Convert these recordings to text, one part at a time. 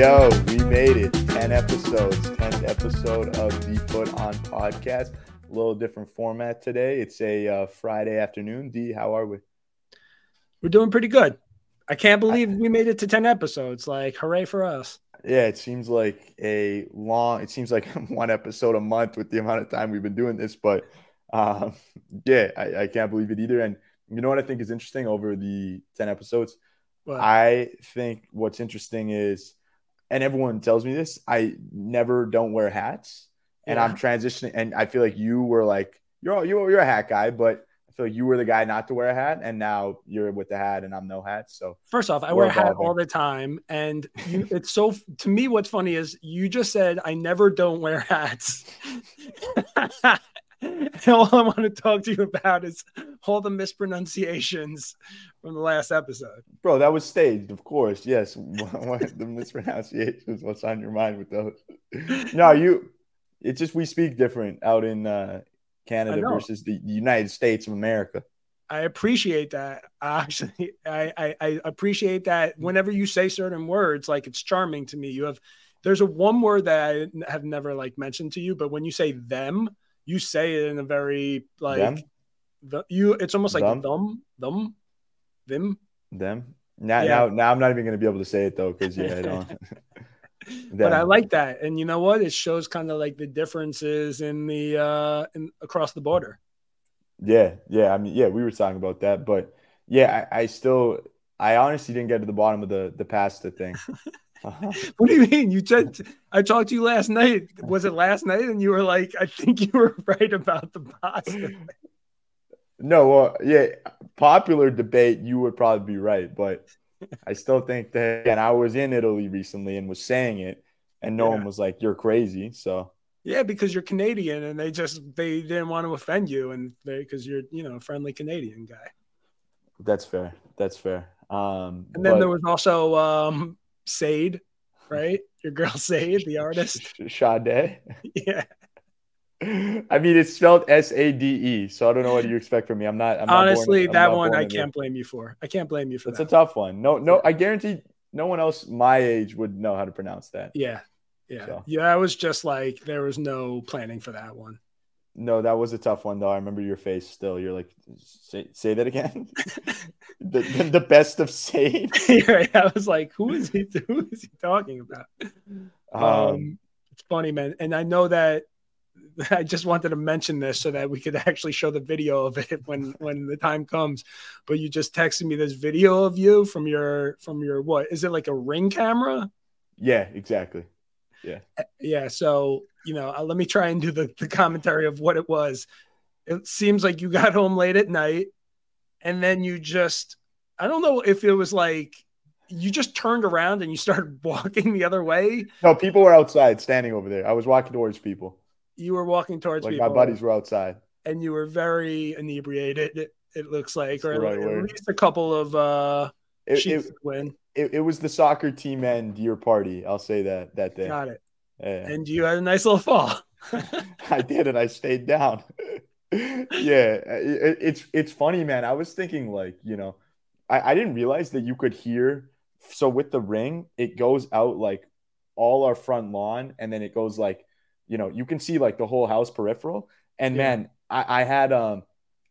Yo, we made it. 10 episodes, 10th episode of the Put On podcast. A little different format today. It's a uh, Friday afternoon. D, how are we? We're doing pretty good. I can't believe we made it to 10 episodes. Like, hooray for us. Yeah, it seems like a long, it seems like one episode a month with the amount of time we've been doing this. But um, yeah, I, I can't believe it either. And you know what I think is interesting over the 10 episodes? What? I think what's interesting is, and everyone tells me this, I never don't wear hats. And Yeah. I'm transitioning, and I feel like you were like, you're, you're, you're a hat guy, but I feel like you were the guy not to wear a hat. And now you're with the hat, and I'm no hat. So First off, I wear a hat all the time. And you, it's so, to me, what's funny is you just said, I never don't wear hats. And all I want to talk to you about is all the mispronunciations from the last episode. Bro, that was staged, of course. Yes, the mispronunciations. What's on your mind with those? No, you. It's just we speak different out in uh, Canada versus the United States of America. I appreciate that. Actually, I, I, I appreciate that whenever you say certain words, like it's charming to me. You have, there's a one word that I have never like mentioned to you, but when you say them, you say it in a very like the, you. It's almost like Them? them, them, them. them. Now, Yeah. now, now, I'm not even gonna be able to say it though, because yeah, I don't. But I like that, and you know what? It shows kind of like the differences in the uh in across the border. Yeah, yeah. I mean, yeah, we were talking about that, but yeah, I, I still, I honestly didn't get to the bottom of the the pasta thing. What do you mean? You said I talked to you last night. Was it last night? And you were like, I think you were right about the pasta. No, well, yeah, popular debate, you would probably be right, but I still think that, and I was in Italy recently and was saying it, and no Yeah. one was like, "You're crazy." So Yeah, because you're Canadian, and they just they didn't want to offend you, and they because you're you know a friendly Canadian guy. that's fair. That's fair. Um, And then but there was also um Sade, right? Your girl Sade, the artist. Sade. Yeah. I mean, it's spelled S A D E, so I don't know what you expect from me. I'm not. I'm not born- Honestly, I'm that not one I can't blame you for. I can't blame you for That's a tough one. No, no, I guarantee no one else my age would know how to pronounce that. yeah. Yeah. So. Yeah. I was just like, there was no planning for that one. No, that was a tough one though. I remember your face still. You're like, say, say that again. the, the, best of yeah, I was like, who is he who is he talking about? Um, Um, it's funny, man. And I know that I just wanted to mention this so that we could actually show the video of it when when the time comes. But you just texted me this video of you from your from your what is it like a ring camera? yeah, exactly. Yeah. Yeah. So you know, uh, let me try and do the, the commentary of what it was. It seems like you got home late at night, and then you just I don't know if it was like you just turned around and you started walking the other way. No, people were outside standing over there. I was walking towards people. You were walking towards Like people. my buddies were outside. and you were very inebriated. It, it looks like, That's or right at word. least a couple of uh, It, it, win. it, it was the soccer team and your party. I'll say that that day. Got it. Yeah. And you had a nice little fall. I did, and I stayed down. yeah, it, it's it's funny, man. I was thinking, like, you know, I, I didn't realize that you could hear. So with the ring, it goes out like all our front lawn, and then it goes like, you know, you can see like the whole house peripheral. And Yeah. man, I, I had um,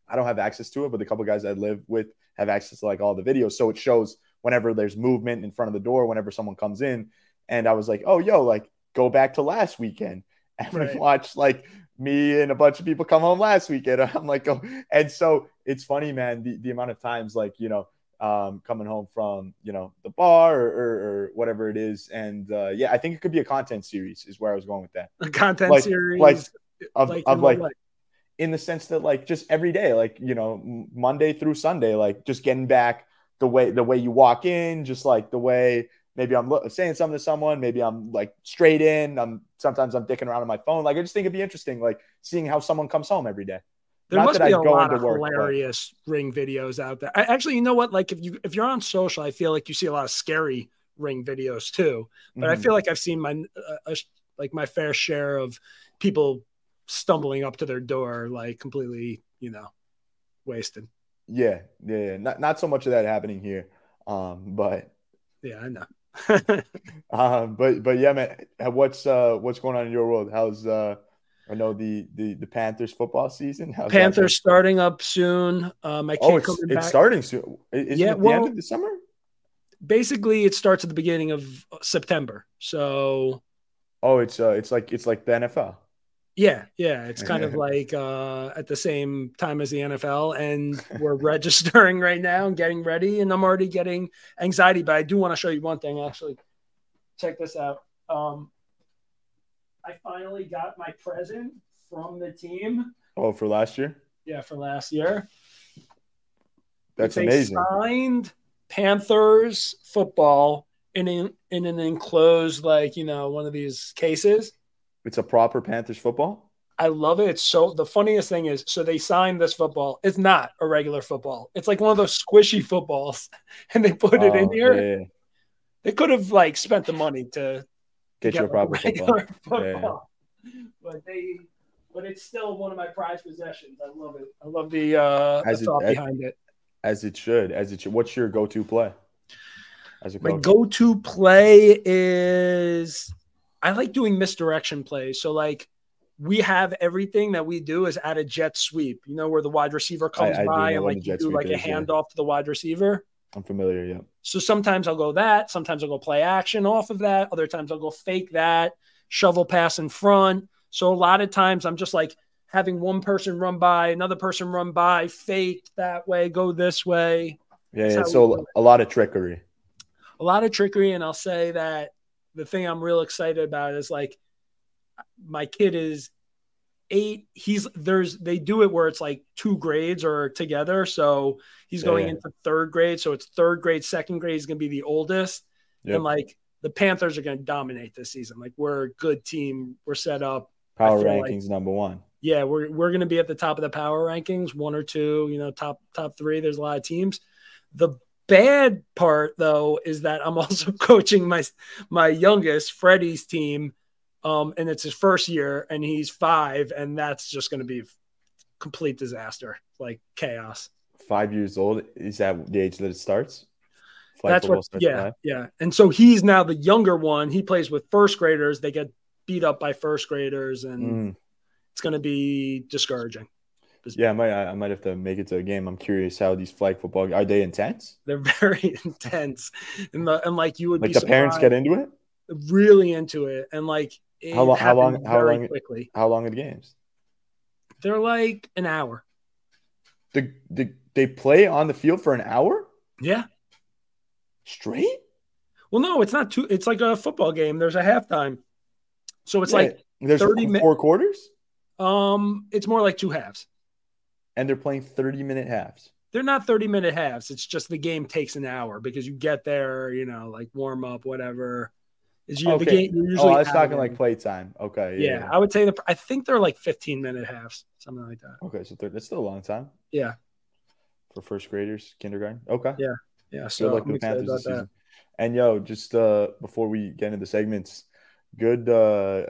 I don't have access to it, but the couple guys I live with have access to like all the videos, so it shows whenever there's movement in front of the door, whenever someone comes in. And I was like, oh, yo, like go back to last weekend and we Right. watched like me and a bunch of people come home last weekend. I'm like, oh, and so it's funny, man, the, the amount of times like, you know, um, coming home from, you know, the bar or, or, or whatever it is. And uh, yeah, I think it could be a content series is where I was going with that A content Like- series. like, of, like of in like, in the sense that like just every day, like, you know, Monday through Sunday, like just getting back the way, the way you walk in, just like the way, maybe I'm saying something to someone, maybe I'm like straight in. I'm sometimes I'm dicking around on my phone. Like I just think it'd be interesting, like seeing how someone comes home every day. There Not must be a lot of work, but- hilarious ring videos out there. I, actually, you know what? Like if you if you're on social, I feel like you see a lot of scary ring videos too. But I Mhm. feel like I've seen my uh, uh, like my fair share of people stumbling up to their door like completely, you know, wasted. yeah, yeah, yeah. Not not so much of that happening here, um, but Yeah, I know. um, but but yeah, man, what's uh what's going on in your world? How's uh I know the the the Panthers football season. How's Panthers starting up soon. Um, I can't. Oh, it's, it's starting soon. Is yeah, it the well, end of the summer? Basically, it starts at the beginning of September. So. Oh, it's uh, it's like it's like the NFL. Yeah, yeah, it's kind of like uh, at the same time as the NFL, and we're registering right now and getting ready, and I'm already getting anxiety. But I do want to show you one thing. Actually, check this out. Um, I finally got my present from the team. Oh, for last year? Yeah, for last year. That's amazing. Signed Panthers football in an, in an enclosed, like you know, one of these cases. It's a proper Panthers football. I love it. It's so the funniest thing is, so they signed this football. It's not a regular football. It's like one of those squishy footballs, and they put it in oh, here. Yeah. They could have like spent the money to get, you a proper football. football. Yeah. But they, but it's still one of my prized possessions. I love it. I love the uh as the thought it, behind it. As it should. As it should. What's your go-to play? As a coach? My go-to play is I like doing misdirection plays. So like we have everything that we do is at a jet sweep. You know where the wide receiver comes I, I by and like you do like a handoff yeah. to the wide receiver. I'm familiar, yeah. So sometimes I'll go that. Sometimes I'll go play action off of that. Other times I'll go fake that, shovel pass in front. So a lot of times I'm just like having one person run by, another person run by, fake that way, go this way. Yeah, yeah. so a lot of trickery. A lot of trickery. And I'll say that the thing I'm real excited about is like my kid is eight. He's there's they do it where it's like two grades or together. So he's going yeah. into third grade. So it's third grade second grade is going to be the oldest. Yep. and like the panthers are going to dominate this season. Like we're a good team. We're set up. Power rankings like, number one. Yeah we're, we're going to be at the top of the power rankings one or two you know top top three. There's a lot of teams. The bad part though is that i'm also coaching my my youngest freddie's team um, and it's his first year, and he's five, and that's just going to be complete disaster, like chaos. Five years old is that the age that it starts? Flag that's what, yeah, yeah. And so he's now the younger one. He plays with first graders. They get beat up by first graders, and mm. it's going to be discouraging. Yeah, I might I might have to make it to a game. I'm curious how these flag football are they intense? They're very intense, and the and like you would like the parents get into it, really into it, and like how long? How long? How long? Quickly. How long are the games? They're like an hour. The, the they play on the field for an hour. Yeah. Straight. Well, no, it's not too. It's like a football game. There's a halftime, so it's yeah. like there's 30 four mi- quarters. Um, it's more like two halves. And they're playing 30 minute halves. They're not 30 minute halves. It's just the game takes an hour because you get there, you know, like warm up, whatever. Is you okay. the game? Usually oh, I was talking like play time. Okay. Yeah, yeah, I would say the. I think they're like 15 minute halves, something like that. Okay, so that's still a long time. Yeah. For first graders, kindergarten. Okay. Yeah. Yeah. So good luck with Panthers this season. And yo, just uh before we get into the segments, good uh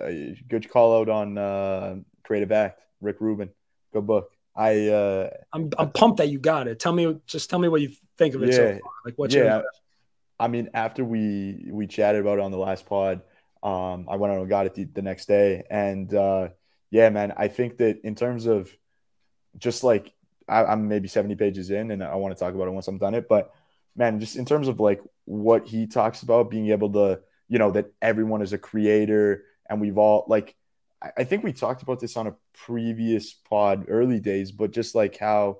good call out on uh creative act, Rick Rubin. Good book. I uh I'm I'm pumped that you got it. Tell me just tell me what you think of it yeah, so far. Like what's yeah, your I mean, after we we chatted about it on the last pod, um, I went out and got it the, the next day, and uh, yeah, man, I think that in terms of just like I, I'm maybe 70 pages in, and I want to talk about it once I'm done it, but man, just in terms of like what he talks about, being able to, you know, that everyone is a creator, and we've all like, I think we talked about this on a previous pod, early days, but just like how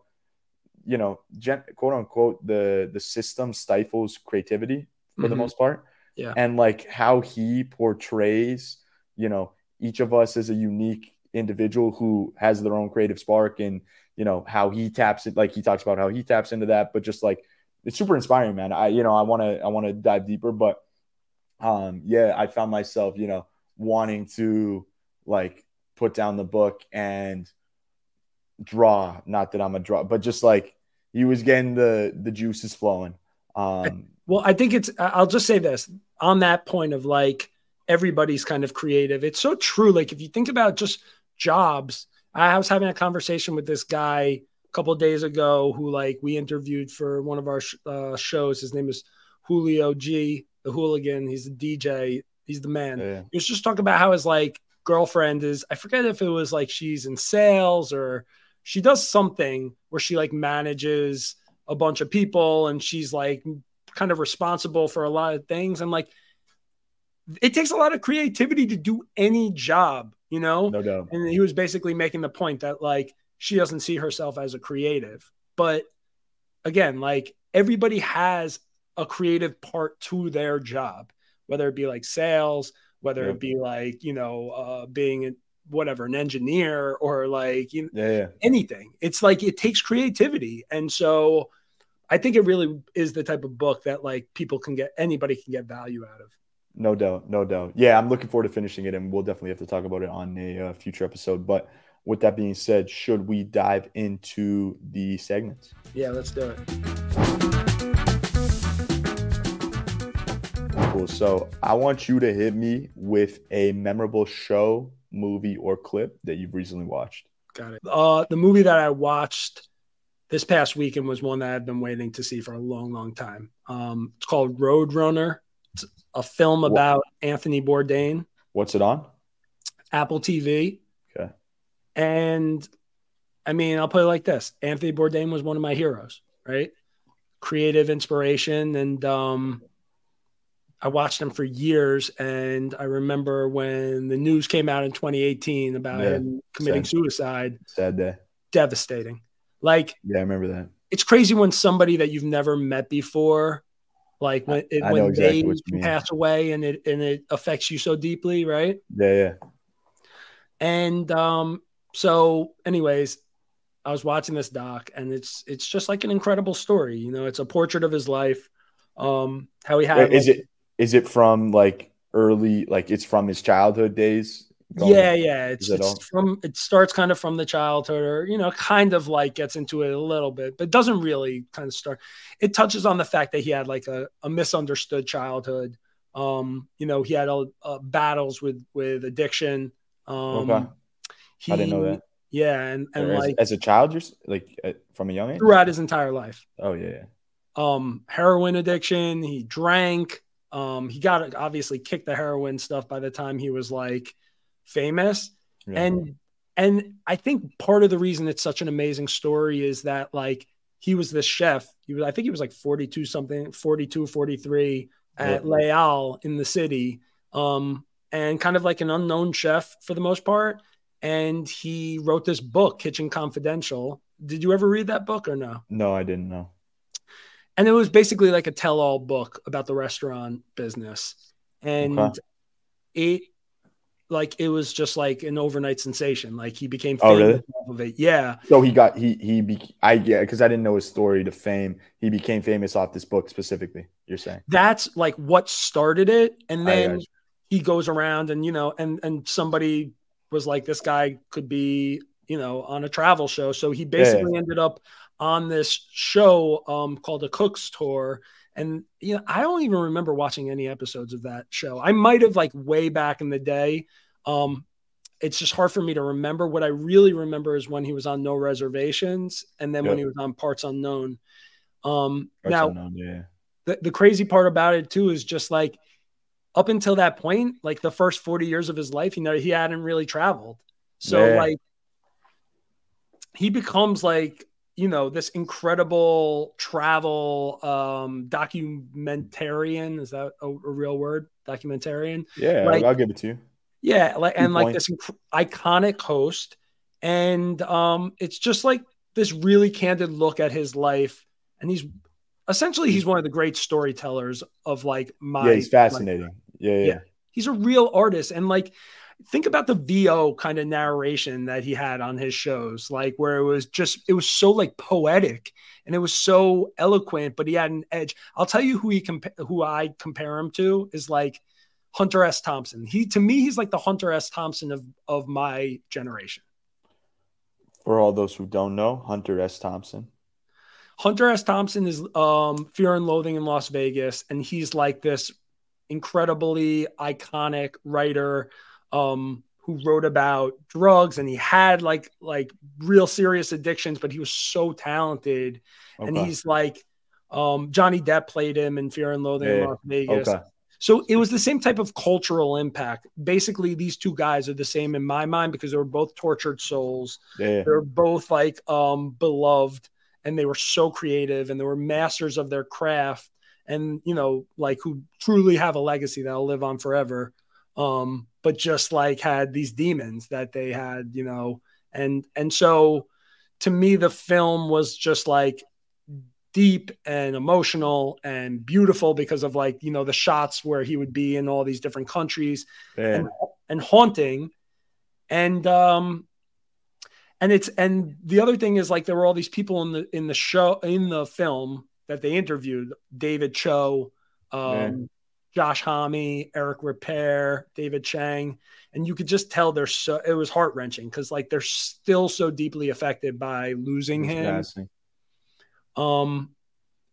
you know, gen- quote unquote, the the system stifles creativity for mm-hmm. the most part. Yeah. And like how he portrays, you know, each of us as a unique individual who has their own creative spark and you know how he taps it like he talks about how he taps into that but just like it's super inspiring man i you know i want to i want to dive deeper but um yeah i found myself you know wanting to like put down the book and draw. Not that I'm a draw, but just like he was getting the the juices flowing. Um, well, I think it's. I'll just say this on that point of like everybody's kind of creative. It's so true. Like if you think about just jobs, I was having a conversation with this guy a couple days ago who like we interviewed for one of our sh- uh, shows. His name is Julio G. the hooligan. He's a DJ. He's the man. Yeah. He was just talking about how his like girlfriend is. I forget if it was like she's in sales or she does something where she like manages a bunch of people and she's like kind of responsible for a lot of things. And like it takes a lot of creativity to do any job, you know? No doubt. And he was basically making the point that like she doesn't see herself as a creative. But again, like everybody has a creative part to their job, whether it be like sales, whether Yep. it be like, you know, uh, being a- whatever, an engineer or like, you know, Yeah, yeah. anything. It's like it takes creativity. And so I think it really is the type of book that like people can get, anybody can get value out of. No doubt, no doubt. Yeah, I'm looking forward to finishing it, and we'll definitely have to talk about it on a uh, future episode. But with that being said, should we dive into the segments? Yeah, let's do it. Cool. So I want you to hit me with a memorable show, movie, or clip that you've recently watched. Got it. Uh, the movie that I watched this past weekend was one that I've been waiting to see for a long, long time. Um, it's called Roadrunner. It's a film about Anthony Bourdain, What's it on? Apple TV. Okay. And I mean, I'll put it like this: Anthony Bourdain was one of my heroes, right? Creative inspiration, and um, I watched him for years. And I remember when the news came out in 2018 about Yeah, him committing same. suicide, Sad day. devastating. Like Yeah, I remember that. it's crazy when somebody that you've never met before, like when it, when exactly they what you mean. pass away and it and it affects you so deeply, right? Yeah, yeah. And um, so, anyways, I was watching this doc, and it's it's just like an incredible story. You know, it's a portrait of his life. Um, how he had Wait, is it is it from like early like it's from his childhood days? going- yeah, yeah. It's, Is it all? it's from it starts kind of from the childhood, or you know, kind of like gets into it a little bit, but doesn't really kind of start. It touches on the fact that he had like a, a misunderstood childhood. Um, you know, he had uh, uh, battles with with addiction. Um, Okay. he, I didn't know that. Yeah, and and Or as, like as a child, you're like uh, from a young age. throughout his entire life. Oh yeah, yeah. um heroin addiction he drank um he got obviously kicked the heroin stuff by the time he was like famous Yeah. and and i think part of the reason it's such an amazing story is that like he was this chef he was i think he was like 42 something 42 43 at Yeah. Les Halles in the city um and kind of like an unknown chef for the most part and he wrote this book kitchen confidential did you ever read that book or no no, I didn't know. And it was basically like a tell-all book about the restaurant business and Okay. it like it was just like an overnight sensation like he became Oh, famous really? off of it yeah So he got he he be, I yeah because I didn't know his story to fame. He became famous off this book specifically. You're saying? that's like what started it and then he goes around and you know and and somebody was like this guy could be you know on a travel show so he basically ended up on this show um called The cook's tour and you know i don't even remember watching any episodes of that show i might have like way back in the day um it's just hard for me to remember what i really remember is when he was on no reservations and then when he was on parts unknown um Parts now unknown, yeah. the, the crazy part about it too is just like up until that point, like the first 40 years of his life, you know, he hadn't really traveled. So Yeah. like he becomes like, you know, this incredible travel um documentarian. Is that a, a real word? Documentarian? Yeah, Like- I'll, give it to you. Yeah, like and like this inc- iconic host, and um, it's just like this really candid look at his life, and he's essentially he's one of the great storytellers of like my. Yeah, he's fascinating. Yeah, yeah. Yeah. He's a real artist, and like think about the VO kind of narration that he had on his shows, like where it was just it was so like poetic and it was so eloquent, but he had an edge. I'll tell you who he compa- who I compare him to is like Hunter S. Thompson. He to me, he's like the Hunter S. Thompson of of my generation. For all those who don't know, Hunter S. Thompson. Hunter S. Thompson is um, Fear and Loathing in Las Vegas, and he's like this incredibly iconic writer um, who wrote about drugs, and he had like like real serious addictions, but he was so talented, and he's like Um, Johnny Depp played him in Fear and Loathing in Las Vegas. Okay. So it was the same type of cultural impact. Basically, these two guys are the same in my mind because they were both tortured souls. Yeah. They're both like um beloved and they were so creative and they were masters of their craft and you know like who truly have a legacy that'll live on forever. Um but just like had these demons that they had, you know, and and so to me the film was just like deep and emotional and beautiful because of like you know the shots where he would be in all these different countries and, and haunting and um and it's and the other thing is like there were all these people in the in the show in the film that they interviewed david choe um Yeah. Josh homme eric ripert david chang and you could just tell they're so it was heart-wrenching because like they're still so deeply affected by losing him um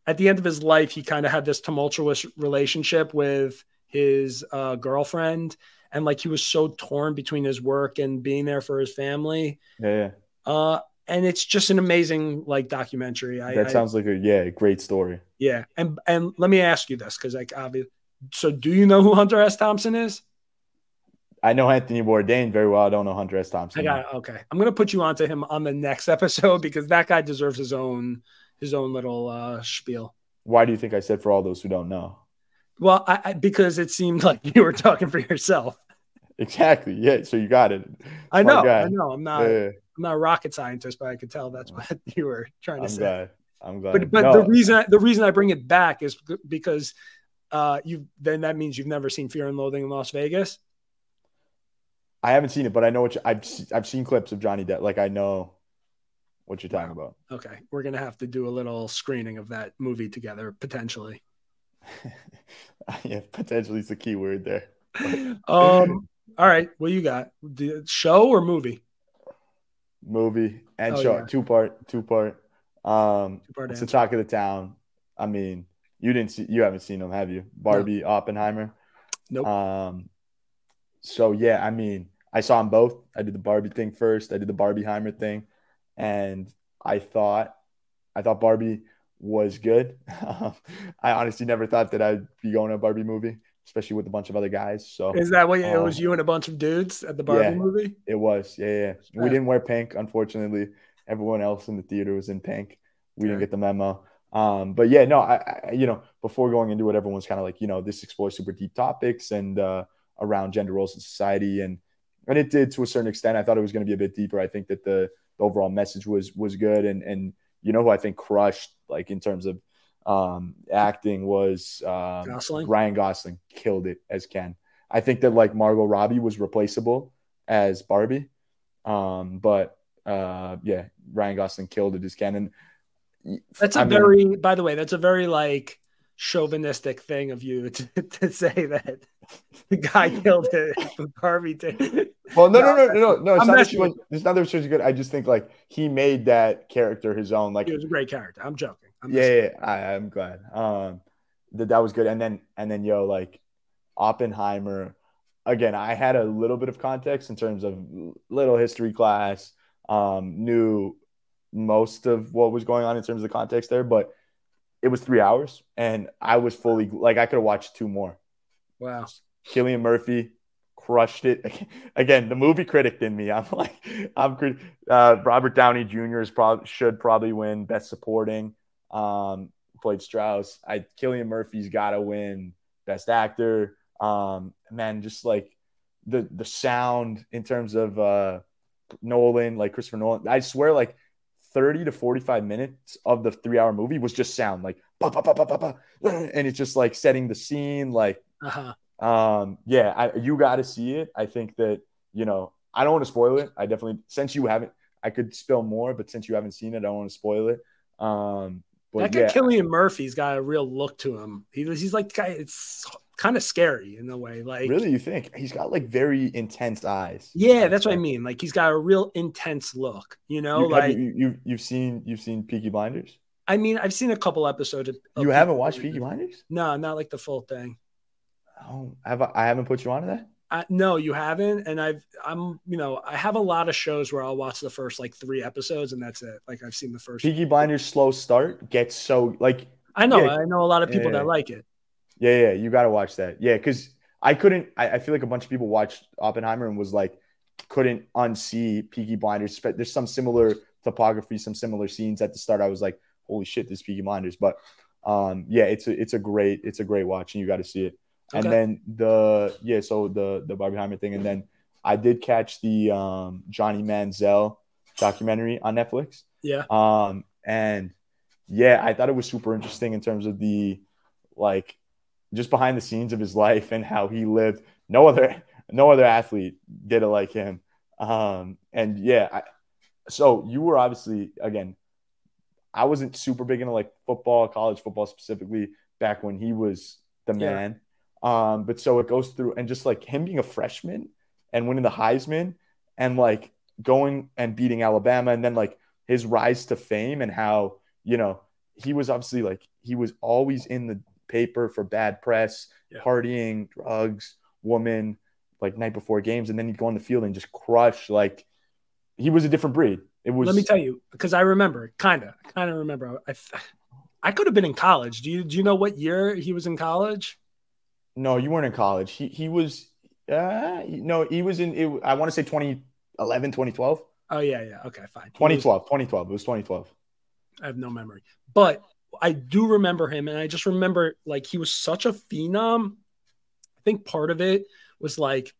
at the end of his life he kind of had this tumultuous relationship with his uh, girlfriend and like he was so torn between his work and being there for his family Yeah. yeah. uh and it's just an amazing like documentary i, That I- sounds like a yeah, great story. yeah and and let me ask you this because like obviously so do you know who hunter s thompson is I know Anthony Bourdain very well. I don't know Hunter S. Thompson. i got it okay i'm gonna put you onto him on the next episode because that guy deserves his own his own little uh spiel Why do you think I said for all those who don't know? well I, I because it seemed like you were talking for yourself Exactly. Yeah. So you got it. I Smart know, guy. I know. I'm not, Yeah, I'm not a rocket scientist, but I could tell that's what you were trying to I'm say. glad. I'm glad. But but No, the reason I, the reason I bring it back is because uh, you then that means you've never seen Fear and Loathing in Las Vegas. I haven't seen it, but I know what you, I've I've seen clips of Johnny Depp. Like I know what you're talking about. Okay, we're gonna have to do a little screening of that movie together potentially. yeah, potentially is the key word there. Um. All right, what you got? The show or movie? Movie and Oh, show, yeah. two part, two part. Um, Two-part it's the talk of the town. I mean, you didn't see, you haven't seen them, have you? Barbie, Oppenheimer. Nope. Um, so yeah, I mean, I saw them both. I did the Barbie thing first. I did the Barbieheimer thing, and I thought, I thought Barbie was good. I honestly never thought that I'd be going to a Barbie movie, especially with a bunch of other guys. So Is that what it Um, was? You and a bunch of dudes at the Barbie yeah. movie? it was, yeah, yeah. We didn't wear pink, unfortunately. Everyone else in the theater was in pink. We Fair. didn't get the memo. Um, but yeah, no, I, I, you know, before going into it, everyone's kind of like, you know, this explores super deep topics and uh, around gender roles in society, and and it did to a certain extent. I thought it was going to be a bit deeper. I think that the, the overall message was was good, and and you know who I think crushed like in terms of um, acting was um, Gosling? Ryan Gosling killed it as Ken. I think that like Margot Robbie was replaceable as Barbie, um, but uh, yeah, Ryan Gosling killed it as Ken. And That's a I mean, very, by the way, that's a very like chauvinistic thing of you to, to say that the guy killed it. Barbie did. Well, no, no, no, no, no, no. It's I'm not she was. It's not that she was good. I just think like he made that character his own. Like He was a great character. I'm joking. I'm yeah, yeah, yeah. I, I'm glad. Um, that that was good. And then and then yo, like Oppenheimer. Again, I had a little bit of context in terms of little history class. Um, knew most of what was going on in terms of the context there, but it was three hours, and I was fully like I could have watched two more. Wow. Cillian Murphy crushed it again. The movie critic in me, I'm like, I'm uh, Robert Downey Jr. is probably should probably win Best Supporting. Um, played Strauss. I Cillian Murphy's got to win Best Actor. Um, man, just like the the sound in terms of uh, Nolan, like Christopher Nolan. I swear, like. 30 to 45 minutes of the three hour movie was just sound like bah, bah, bah, and it's just like setting the scene like Uh-huh. um, yeah, I, you got to see it. I think that you know, I don't want to spoil it. I definitely, since you haven't, I could spill more, but since you haven't seen it, I don't want to spoil it. Um, but That guy yeah, Cillian Murphy's got a real look to him. He, he's like guy. It's kind of scary in a way. Like really, you think he's got like very intense eyes? Yeah, that's what I mean. Like he's got a real intense look. You know, You, like you, you, you've seen, you've seen Peaky Blinders. I mean, I've seen a couple episodes. Of, of You haven't Peaky watched. Peaky Blinders? No, not like the full thing. Oh, have I, I haven't put you onto that? I, no, you haven't. And I've, I'm, you know, I have a lot of shows where I'll watch the first like three episodes and that's it. Like I've seen the first. Peaky Blinders slow start gets so like I know. Yeah. I know a lot of people Yeah. that like it. Yeah, yeah, you got to watch that. Yeah, because I couldn't. I, I feel like a bunch of people watched Oppenheimer and was like, couldn't unsee Peaky Blinders. But there's some similar topography, some similar scenes at the start. I was like, holy shit, this is Peaky Blinders. But um, yeah, it's a it's a great it's a great watch, and you got to see it. And then the yeah, so the the Barbenheimer thing, and then I did catch the um, Johnny Manziel documentary on Netflix. Yeah. Um, and yeah, I thought it was super interesting in terms of the like just behind the scenes of his life and how he lived. No other no other athlete did it like him. Um, and yeah, I, so you were obviously again, I wasn't super big into like football, college football specifically back when he was the Yeah. man. Um, but so it goes through and just like him being a freshman and winning the Heisman and like going and beating Alabama and then like his rise to fame and how, you know, he was obviously like he was always in the paper for bad press, Yeah. partying, drugs, woman, like night before games, and then he'd go on the field and just crush. Like he was a different breed. It was Let me tell you, because I remember, kind of, kind of remember. I, I could have been in college. Do you do you know what year he was in college? no, you weren't in college. He he was uh no, he was in it, I want to say 2011, 2012. Oh yeah, yeah. Okay, fine. He was- 2012, 2012. It was 2012. I have no memory, but I do remember him, and I just remember like he was such a phenom. I think part of it was like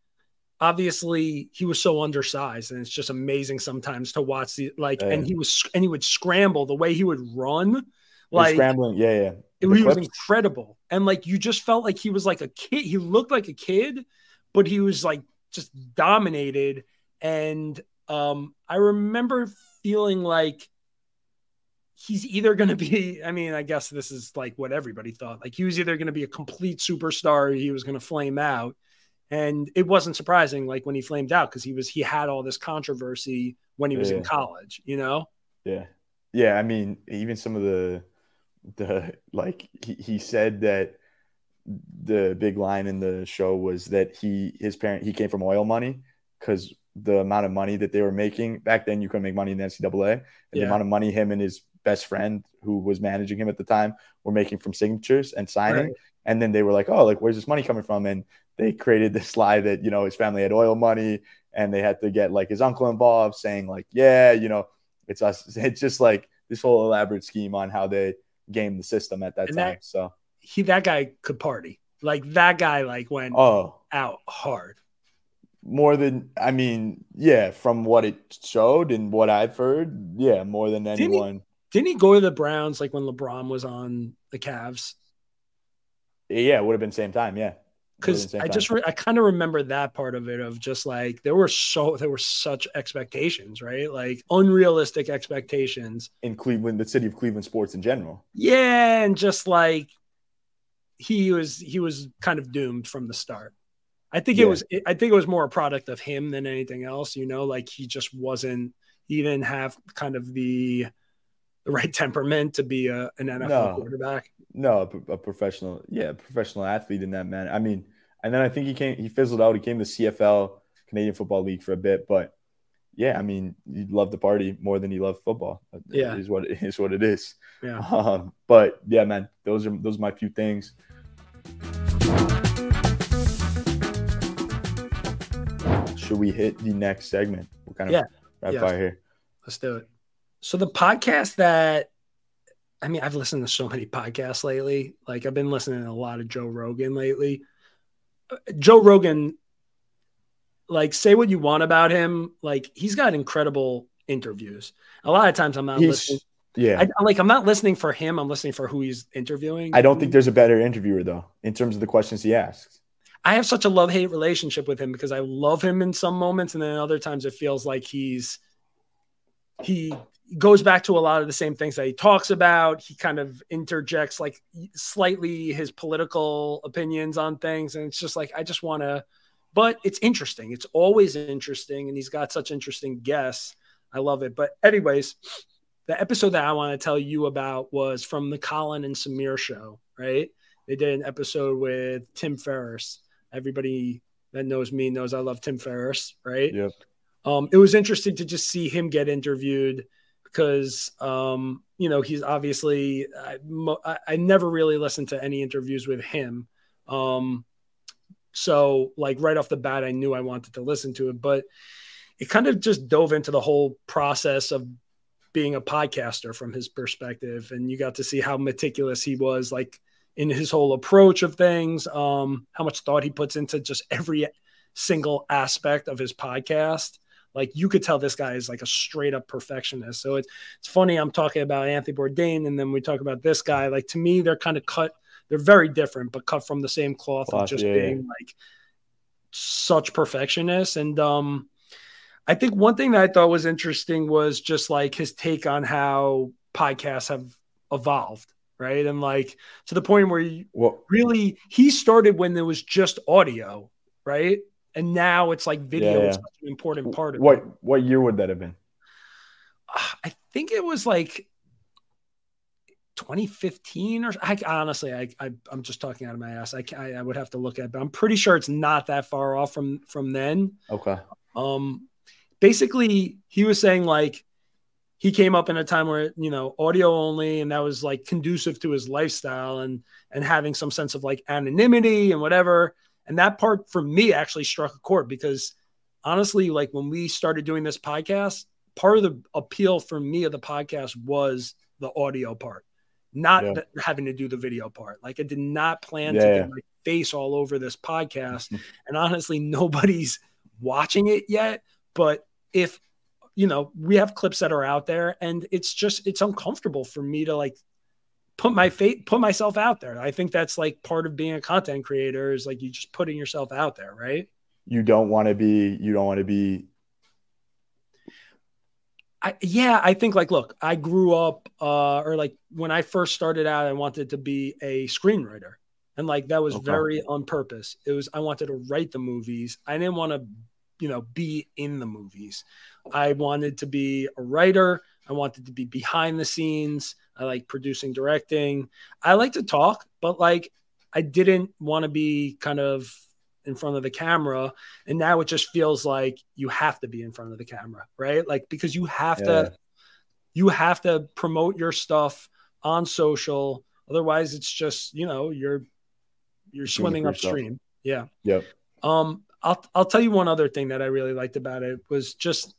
obviously he was so undersized, and it's just amazing sometimes to watch the like, Yeah. and he was and he would scramble the way he would run, like scrambling. Yeah, yeah. it, was incredible, and like you just felt like he was like a kid. He looked like a kid, but he was like just dominated. And um, I remember feeling like he's either going to be. I mean, I guess this is like what everybody thought. Like he was either going to be a complete superstar, or he was going to flame out. And it wasn't surprising, like when he flamed out, because he was he had all this controversy when he was in college. You know, Yeah. Yeah. I mean, even some of the the like he, he said that the big line in the show was that he his parent he came from oil money because the amount of money that they were making back then you couldn't make money in the NCAA and the amount of money him and his best friend who was managing him at the time were making from signatures and signing Right. and then they were like oh like where's this money coming from and they created this lie that you know his family had oil money and they had to get like his uncle involved saying like yeah you know it's us it's just like this whole elaborate scheme on how they game the system at that And time that- so he that guy could party. Like that guy, like went oh out hard. more than i mean yeah from what it showed and what i've heard yeah more than anyone Didn't he go to the Browns like when LeBron was on the Cavs? yeah it would have been same time yeah It would've been Because I just re- I kind of remember that part of it of just like there were so there were such expectations, right? Like unrealistic expectations. in cleveland the city of cleveland sports in general Yeah, and just like he was he was kind of doomed from the start. I think it was I think it was more a product of him than anything else, you know, like he just wasn't he didn't have kind of the the right temperament to be a, an NFL No. quarterback. No, a, a professional, yeah, professional athlete in that manner. I mean, and then I think he came, he fizzled out. He came to CFL, Canadian Football League, for a bit, but yeah, I mean, he loved the party more than he loved football. Yeah. is what it is. What it is. Yeah. Um, but yeah, man, those are those are my few things. Should we hit the next segment? We're kind of Yeah. rapid Yes. fire here. Let's do it. So the podcast that I mean, I've listened to so many podcasts lately. Like I've been listening to a lot of Joe Rogan lately. Uh, Joe Rogan, like, say what you want about him, like he's got incredible interviews. A lot of times I'm not listening. Yeah. I, like I'm not listening for him. I'm listening for who he's interviewing. I don't think there's a better interviewer though in terms of the questions he asks. I have such a love hate relationship with him because I love him in some moments, and then other times it feels like he's he goes back to a lot of the same things that he talks about. He kind of interjects like slightly his political opinions on things, and it's just like I just want to. But it's interesting. It's always interesting, and he's got such interesting guests. I love it. But anyways, the episode that I want to tell you about was from the Colin and Samir show. Right? They did an episode with Tim Ferriss. Everybody that knows me knows I love Tim Ferriss, right? Yep. Um, it was interesting to just see him get interviewed because um, you know he's obviously I, I, never really listened to any interviews with him. Um, so like right off the bat, I knew I wanted to listen to it, but it kind of just dove into the whole process of being a podcaster from his perspective, and you got to see how meticulous he was, like in his whole approach of things, um, how much thought he puts into just every single aspect of his podcast. Like you could tell this guy is like a straight up perfectionist. So it's it's funny I'm talking about Anthony Bourdain and then we talk about this guy. Like to me, they're kind of cut. They're very different, but cut from the same cloth of just yeah, being yeah. like such perfectionists. And um, I think one thing that I thought was interesting was just like his take on how podcasts have evolved right? And like to the point where you well, really he started when there was just audio, right? And now it's like video yeah, is such an important part of what it. what year would that have been? I think it was like 2015 or I honestly I, I am just talking out of my ass. I, I I would have to look at, it, but I'm pretty sure it's not that far off from from then. Okay. Um, basically he was saying like he came up in a time where you know audio only and that was like conducive to his lifestyle and and having some sense of like anonymity and whatever and that part for me actually struck a chord because honestly like when we started doing this podcast part of the appeal for me of the podcast was the audio part not yeah. having to do the video part. Like i did not plan yeah, to get my face all over this podcast. And honestly nobody's watching it yet. But if you know, we have clips that are out there and it's just it's uncomfortable for me to like put my fate put myself out there. I think that's like part of being a content creator is like you just putting yourself out there, right? You don't want to be you don't want to be I, yeah, I think like, look, I grew up, uh, or like when I first started out, I wanted to be a screenwriter, and like that was okay. very on purpose. It was I wanted to write the movies. I didn't want to, you know, be in the movies. I wanted to be a writer. I wanted to be behind the scenes. I like producing, directing. I like to talk, but like I didn't want to be kind of in front of the camera. And now it just feels like you have to be in front of the camera, right? Like because you have yeah. to you have to promote your stuff on social. Otherwise it's just, you know, you're you're swimming upstream. Yeah. Yeah. Um I'll I'll tell you one other thing that I really liked about it was just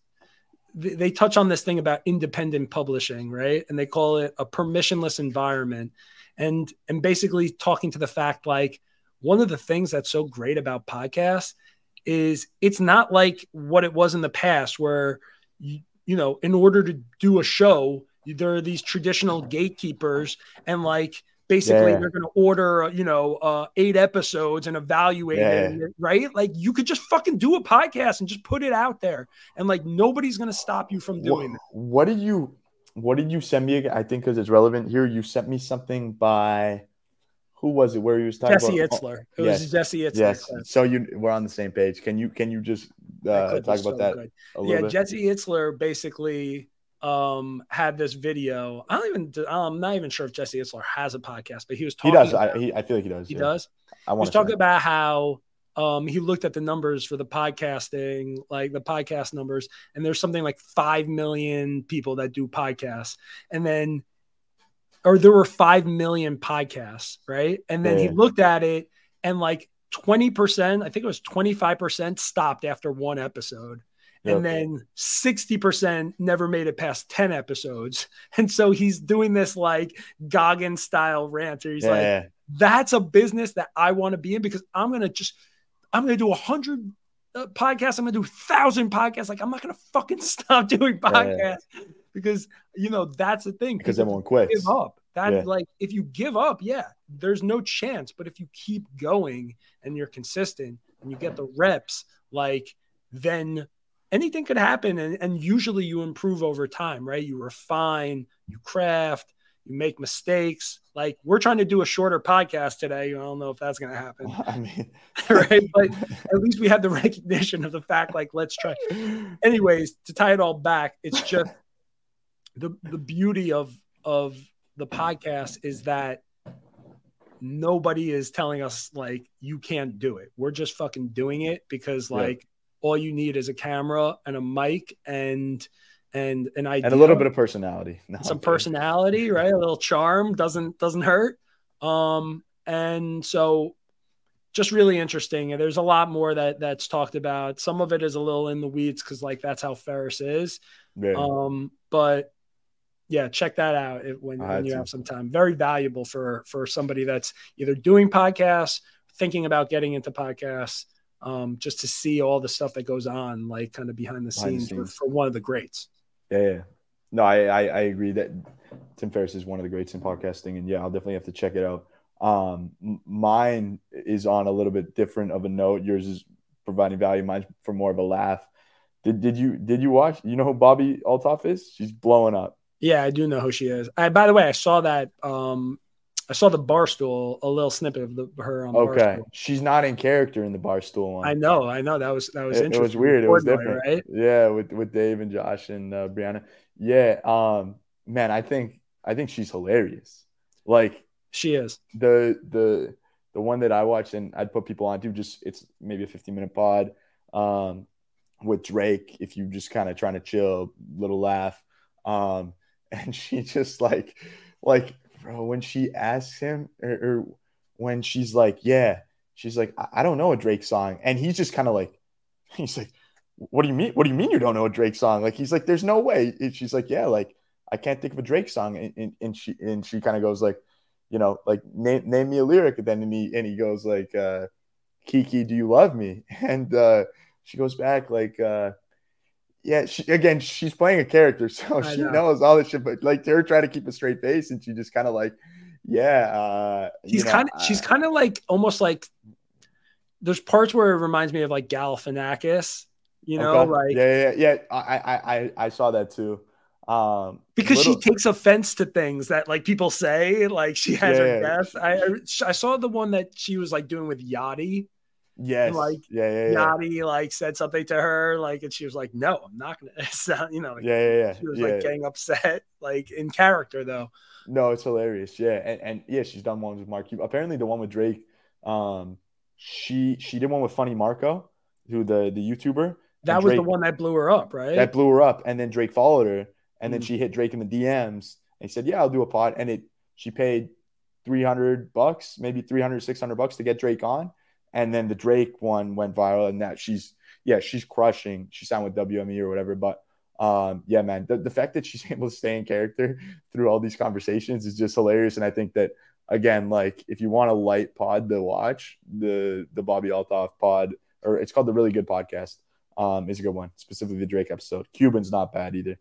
they touch on this thing about independent publishing, right? And they call it a permissionless environment. And and basically talking to the fact like one of the things that's so great about podcasts is it's not like what it was in the past where you, you know, in order to do a show, there are these traditional gatekeepers and like basically yeah. they're going to order you know uh, eight episodes and evaluate yeah. it right like you could just fucking do a podcast and just put it out there and like nobody's going to stop you from doing what, it what did you what did you send me i think because it's relevant here you sent me something by who was it where he was talking jesse about itzler it yes. was jesse itzler yes so you we're on the same page can you can you just uh, talk about so that yeah bit? jesse itzler basically um had this video. I don't even I'm not even sure if Jesse Itzler has a podcast, but he was talking. He does. About, I, he, I feel like he does. He yeah. does. I want to talk about how um he looked at the numbers for the podcasting, like the podcast numbers, and there's something like five million people that do podcasts, and then or there were five million podcasts, right? And then yeah. he looked at it and like 20%, I think it was 25% stopped after one episode and then 60% never made it past 10 episodes. And so he's doing this like Goggin style rant where he's yeah. like, that's a business that I want to be in because I'm going to just, I'm going to do a hundred uh, podcasts. I'm going to do a thousand podcasts. Like, I'm not going to fucking stop doing podcasts yeah. because, you know, that's the thing. Because everyone quits. Give up. That yeah. like, if you give up, yeah, there's no chance. But if you keep going and you're consistent and you get the reps, like, then anything could happen and, and usually you improve over time right? You refine you craft you make mistakes. Like we're trying to do a shorter podcast today. I don't know if that's going to happen. I mean right? But at least we have the recognition of the fact like let's try. Anyways to tie it all back it's just the the beauty of of the podcast is that nobody is telling us like you can't do it. We're just fucking doing it because like all you need is a camera and a mic and and an idea and a little bit of personality. No, some personality, right? A little charm doesn't doesn't hurt. Um, and so just really interesting. And there's a lot more that that's talked about. Some of it is a little in the weeds because like that's how Ferriss is. Yeah. Um, but yeah, check that out when, when you have some time. Very valuable for for somebody that's either doing podcasts, thinking about getting into podcasts, um, just to see all the stuff that goes on, like kind of behind the behind scenes, the scenes. For, for, one of the greats. Yeah, yeah. No, I, I, I agree that Tim Ferriss is one of the greats in podcasting, and yeah, I'll definitely have to check it out. Um, mine is on a little bit different of a note. Yours is providing value. Mine's for more of a laugh. Did, did you did you watch? You know who Bobby Althoff is? She's blowing up. Yeah, I do know who she is. I, by the way, I saw that. Um, I saw the barstool, a little snippet of the, her on. Okay, barstool. she's not in character in the barstool one. I know, I know. That was that was it, interesting. It was weird. It was different, right? Yeah, with with Dave and Josh and uh, Brianna. Yeah, um, man, I think I think she's hilarious. Like she is the the the one that I watched and I'd put people on to just it's maybe a 15 minute pod um, with Drake if you just kind of trying to chill, little laugh. Um, and she just like like bro when she asks him or, or when she's like yeah she's like I, I don't know a Drake song. And he's just kind of like he's like what do you mean what do you mean you don't know a Drake song? Like he's like there's no way. And she's like yeah like I can't think of a Drake song. And, and, and she and she kind of goes like you know like name, name me a lyric. And then and he, and he goes like uh Kiki do you love me? And uh she goes back like uh yeah, she, again, she's playing a character, so I she know. knows all this shit. But like, they're trying to keep a straight face, and she just kind of like, yeah. Uh, she's kind of, uh, she's kind of like almost like. There's parts where it reminds me of like Galifianakis, you know, okay. like yeah, yeah, yeah. I, I, I, saw that too. Um, because little... she takes offense to things that like people say, like she has yeah, her death. I, I saw the one that she was like doing with Yachty Yes. like yeah, yeah, yeah. Yachty like said something to her, like, and she was like, "No, I'm not gonna." Sound, you know, like, yeah, yeah, yeah. She was yeah. like getting upset, like in character though. No, it's hilarious. Yeah, and, and yeah, she's done one with Mark. Apparently, the one with Drake, um, she she did one with Funny Marco, who the the YouTuber. That was the one that blew her up, right? That blew her up, and then Drake followed her, and mm then she hit Drake in the DMs, and he said, "Yeah, I'll do a pod," and it she paid 300 bucks, maybe 300, 600 bucks to get Drake on and then the Drake one went viral, and that she's yeah she's crushing. She signed with WME or whatever, but um, yeah, man, the, the fact that she's able to stay in character through all these conversations is just hilarious. And I think that again, like if you want a light pod to watch, the the Bobby Althoff pod, or it's called the Really Good Podcast, um, is a good one. Specifically, the Drake episode. Cuban's not bad either.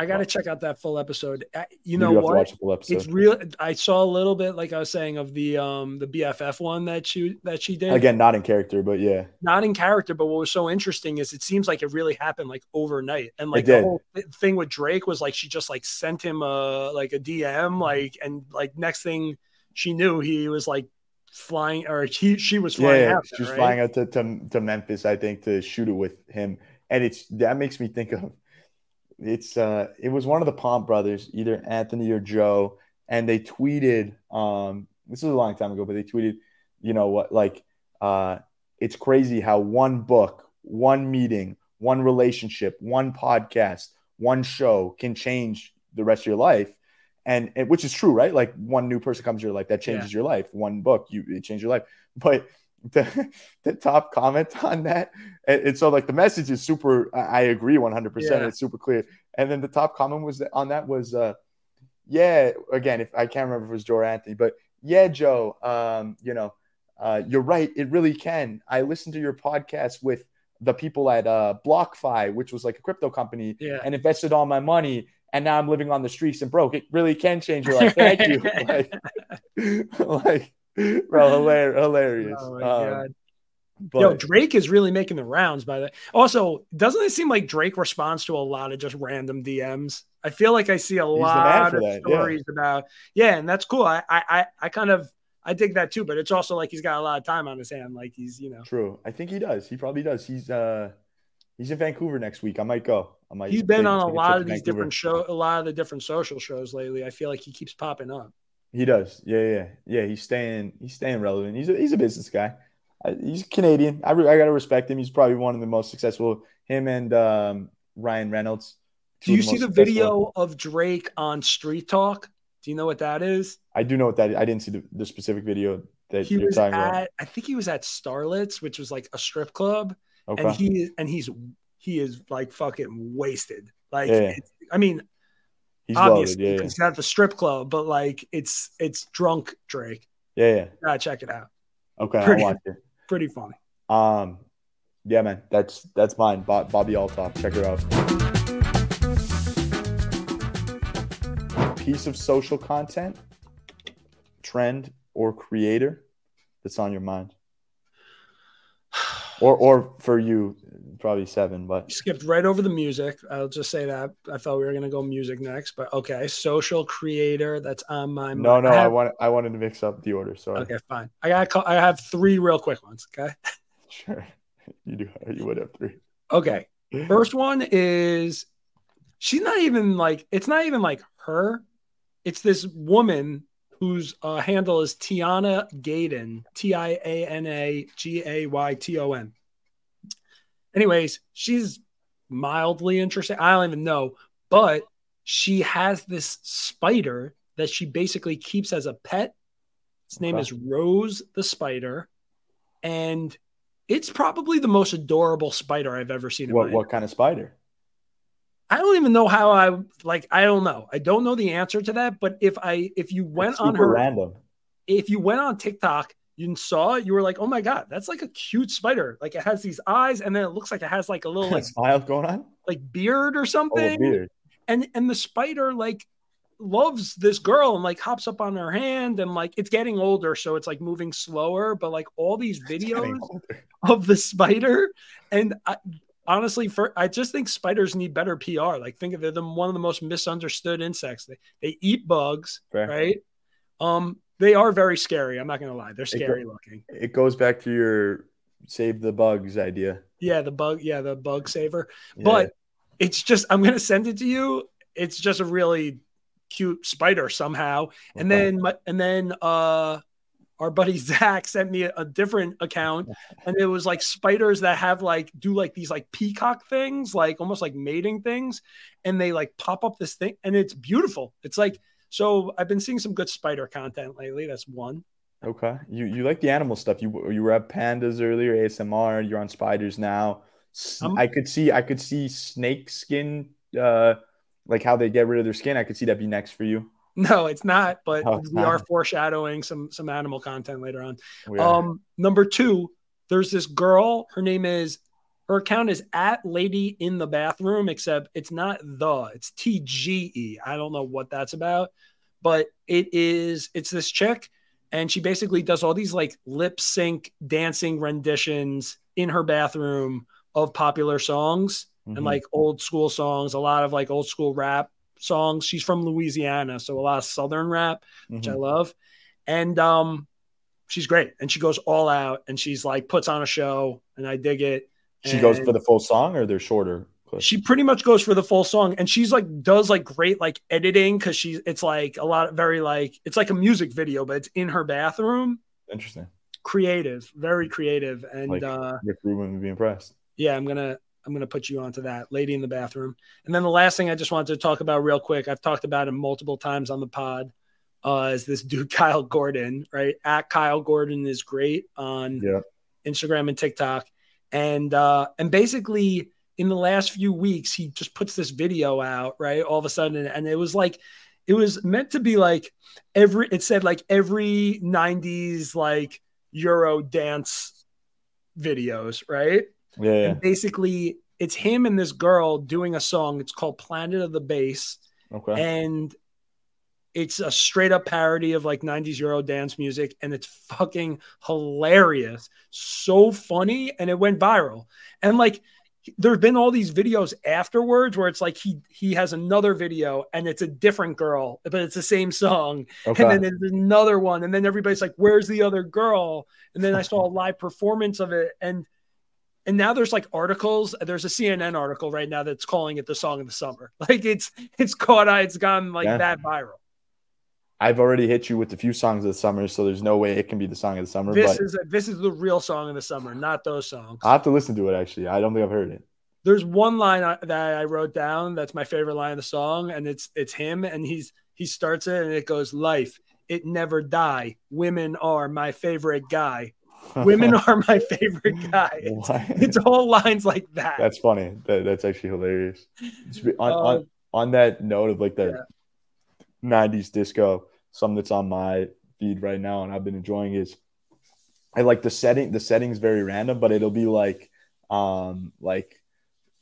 I got to check out that full episode. You know what? It's real. I saw a little bit, like I was saying, of the um the BFF one that she that she did. Again, not in character, but yeah, not in character. But what was so interesting is it seems like it really happened like overnight, and like the whole thing with Drake was like she just like sent him a like a DM, like and like next thing she knew, he was like flying or he she was flying yeah, out. She was right? flying out to, to to Memphis, I think, to shoot it with him, and it's that makes me think of it's uh it was one of the Pomp brothers, either Anthony or Joe, and they tweeted um this was a long time ago, but they tweeted, you know what, like uh it's crazy how one book, one meeting, one relationship, one podcast, one show can change the rest of your life. And, and which is true, right? Like one new person comes to your life that changes yeah. your life. One book, you it changed your life. But the, the top comment on that. And, and, so like the message is super, I agree 100%. Yeah. It's super clear. And then the top comment was on that was, uh, yeah, again, if I can't remember if it was Joe or Anthony, but yeah, Joe, um, you know, uh, you're right. It really can. I listened to your podcast with the people at uh, BlockFi, which was like a crypto company, yeah. and invested all my money. And now I'm living on the streets and broke. It really can change your life. Thank you. like, like bro, hilarious. hilarious. Oh um, but, Yo, Drake is really making the rounds by the also, doesn't it seem like Drake responds to a lot of just random DMs? I feel like I see a lot of that, stories yeah. about yeah, and that's cool. I I I kind of I dig that too, but it's also like he's got a lot of time on his hand. Like he's, you know. True. I think he does. He probably does. He's uh he's in Vancouver next week. I might go. I might He's been on a lot of these Vancouver. different show a lot of the different social shows lately. I feel like he keeps popping up. He does. Yeah, yeah, yeah. He's staying. He's staying relevant. He's a, he's a business guy. he's Canadian. I, re, I gotta respect him. He's probably one of the most successful. Him and um, Ryan Reynolds, Do you see the video of Drake on Street Talk? Do you know what that is? I do know what that is. I didn't see the, the specific video that he you're was talking at, about. I think he was at Starlets, which was like a strip club, Okay. and he and he's he is like fucking wasted. Like, Yeah. it's- I mean, He's obviously loaded. Yeah, he's at the strip club, but like it's it's drunk Drake. Yeah, yeah. Gotta check it out. Okay, Pretty- I'll watch it. Pretty funny. Um, yeah, man, that's that's mine. Bob, Bobby Althoff, check her out. Piece of social content, trend, or creator that's on your mind, or or for you, probably seven. But You skipped right over the music. I'll just say that. I thought we were gonna go music next, but okay. Social creator that's on my mind. no, no, I, have- want I wanted to mix up the order. Sorry. Okay, fine. I got. I have three real quick ones. Okay. Sure. You do. You would have three. Okay. First one is she's not even like it's not even like her. It's this woman whose uh, handle is Tiana Gayton, T I A N A G A Y T O N. Anyways, she's mildly interesting. I don't even know, but she has this spider that she basically keeps as a pet. Its name Okay. is Rose the Spider, and it's probably the most adorable spider I've ever seen. In What what kind of spider? I don't even know how I like. I don't know. I don't know the answer to that. But if I if you went It's on her, random. if you went on TikTok, you saw it, you were like, oh my god, that's like a cute spider. Like it has these eyes, and then it looks like it has like a little like smile going on. like beard or Oh, something. a beard. And and the spider like loves this girl and like hops up on her hand and like it's getting older, so it's like moving slower. But like all these videos of the spider. And I, honestly, for I just think spiders need better PR. Like, think of it, they're one of the most misunderstood insects. They they eat bugs, Fair. right? Um, they are very scary. I'm not gonna lie, they're go- scary looking. It goes back to your save the bugs idea. Yeah, the bug, yeah, the bug saver. Yeah. But it's just I'm gonna send it to you. It's just a really cute spider somehow. And Okay. then and then uh our buddy Zach sent me a, different account, and it was like spiders that have like do like these like peacock things, like almost like mating things, and they like pop up this thing, and it's beautiful. It's like so. I've been seeing some good spider content lately. That's one. Okay. You you like the animal stuff. You you were at pandas earlier, ASMR, you're on spiders now. Um, I could see I could see snake skin uh like how they get rid of their skin. I could see that be next for you. No, it's not, but Oh, we are foreshadowing some some animal content later on. Um, number two, there's this girl. Her name is her account is at lady in the bathroom, except it's not the, it's T G E. I don't know what that's about, but it is, it's this chick, and she basically does all these like lip sync dancing renditions in her bathroom of popular songs Mhm. and like old school songs, a lot of like old school rap songs. She's from Louisiana, so a lot of southern rap which I Mhm. love. And um, she's great, and she goes all out, and she's like puts on a show, and I dig it. she goes for the full song or they're shorter clips? She pretty much goes for the full song, and she's like does like great like editing because she's it's like a lot of very like it's like a music video, but it's in her bathroom. Interesting. Creative, very creative, and Like- uh, Rick Rubin would be impressed. yeah, I'm gonna I'm gonna put you onto that lady in the bathroom. And then the last thing I just wanted to talk about real quick, I've talked about him multiple times on the pod, uh, is this dude Kyle Gordon, right? At Kyle Gordon is great on Yeah. Instagram and TikTok, and uh, and basically in the last few weeks he just puts this video out, right? All of a sudden, and it was like. It was meant to be like every. It said like every '90s like Euro dance videos, right? Yeah, yeah. And basically, it's him and this girl doing a song. It's called Planet of the Bass. Okay. And it's a straight up parody of like 90s Euro dance music. And it's fucking hilarious. So funny. And it went viral. And like, there have been all these videos afterwards where it's like he he has another video and it's a different girl, but it's the same song. Okay. And then there's another one. And then everybody's like, where's the other girl? And then I saw a live performance of it. And and now there's like articles. There's a CNN article right now that's calling it the song of the summer. Like it's it's caught eye, it's gone like Yeah. that viral. I've already hit you with a few songs of the summer, so there's no way it can be the song of the summer. This but is a, this is the real song of the summer, not those songs. I'll have to listen to it actually. I don't think I've heard it. there's one line I- that I wrote down that's my favorite line of the song, and it's it's him, and he's he starts it and it goes, "Life, it never die. Women are my favorite guy. Women are my favorite guy." It's, it's all lines like that. That's funny. That, that's actually hilarious. On, Uh, on on that note of like the yeah. 90s disco, something that's on my feed right now and I've been enjoying is I like the setting. The setting's very random, but it'll be like um like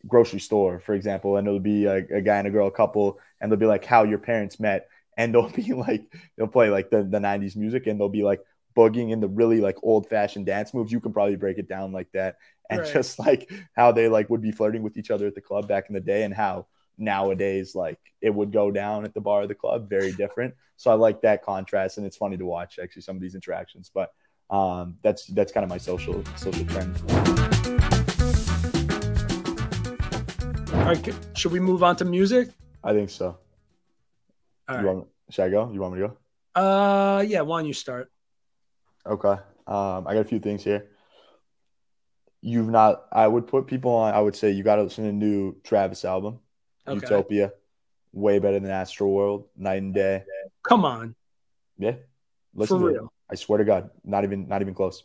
grocery store, for example, and it'll be a, a guy and a girl couple, and they'll be like how your parents met, and they'll be like they'll play like the, the 90s music and they'll be like boogieing in the really like old fashioned dance moves. You can probably break it down like that. And Right. just like how they like would be flirting with each other at the club back in the day and how nowadays like it would go down at the bar of the club very different so i like that contrast and it's funny to watch actually some of these interactions but um that's that's kind of my social social trend All right, should we move on to music? i think so All you right. want, should i go you want me to go Uh, yeah. Why don't you start? Okay. Um, I got a few things here. You've not. I would put people on. I would say you got to listen to the new Travis album, Okay. Utopia. Way better than Astroworld, night and day. Come on, Yeah, listen for to it. real. I swear to God, not even not even close.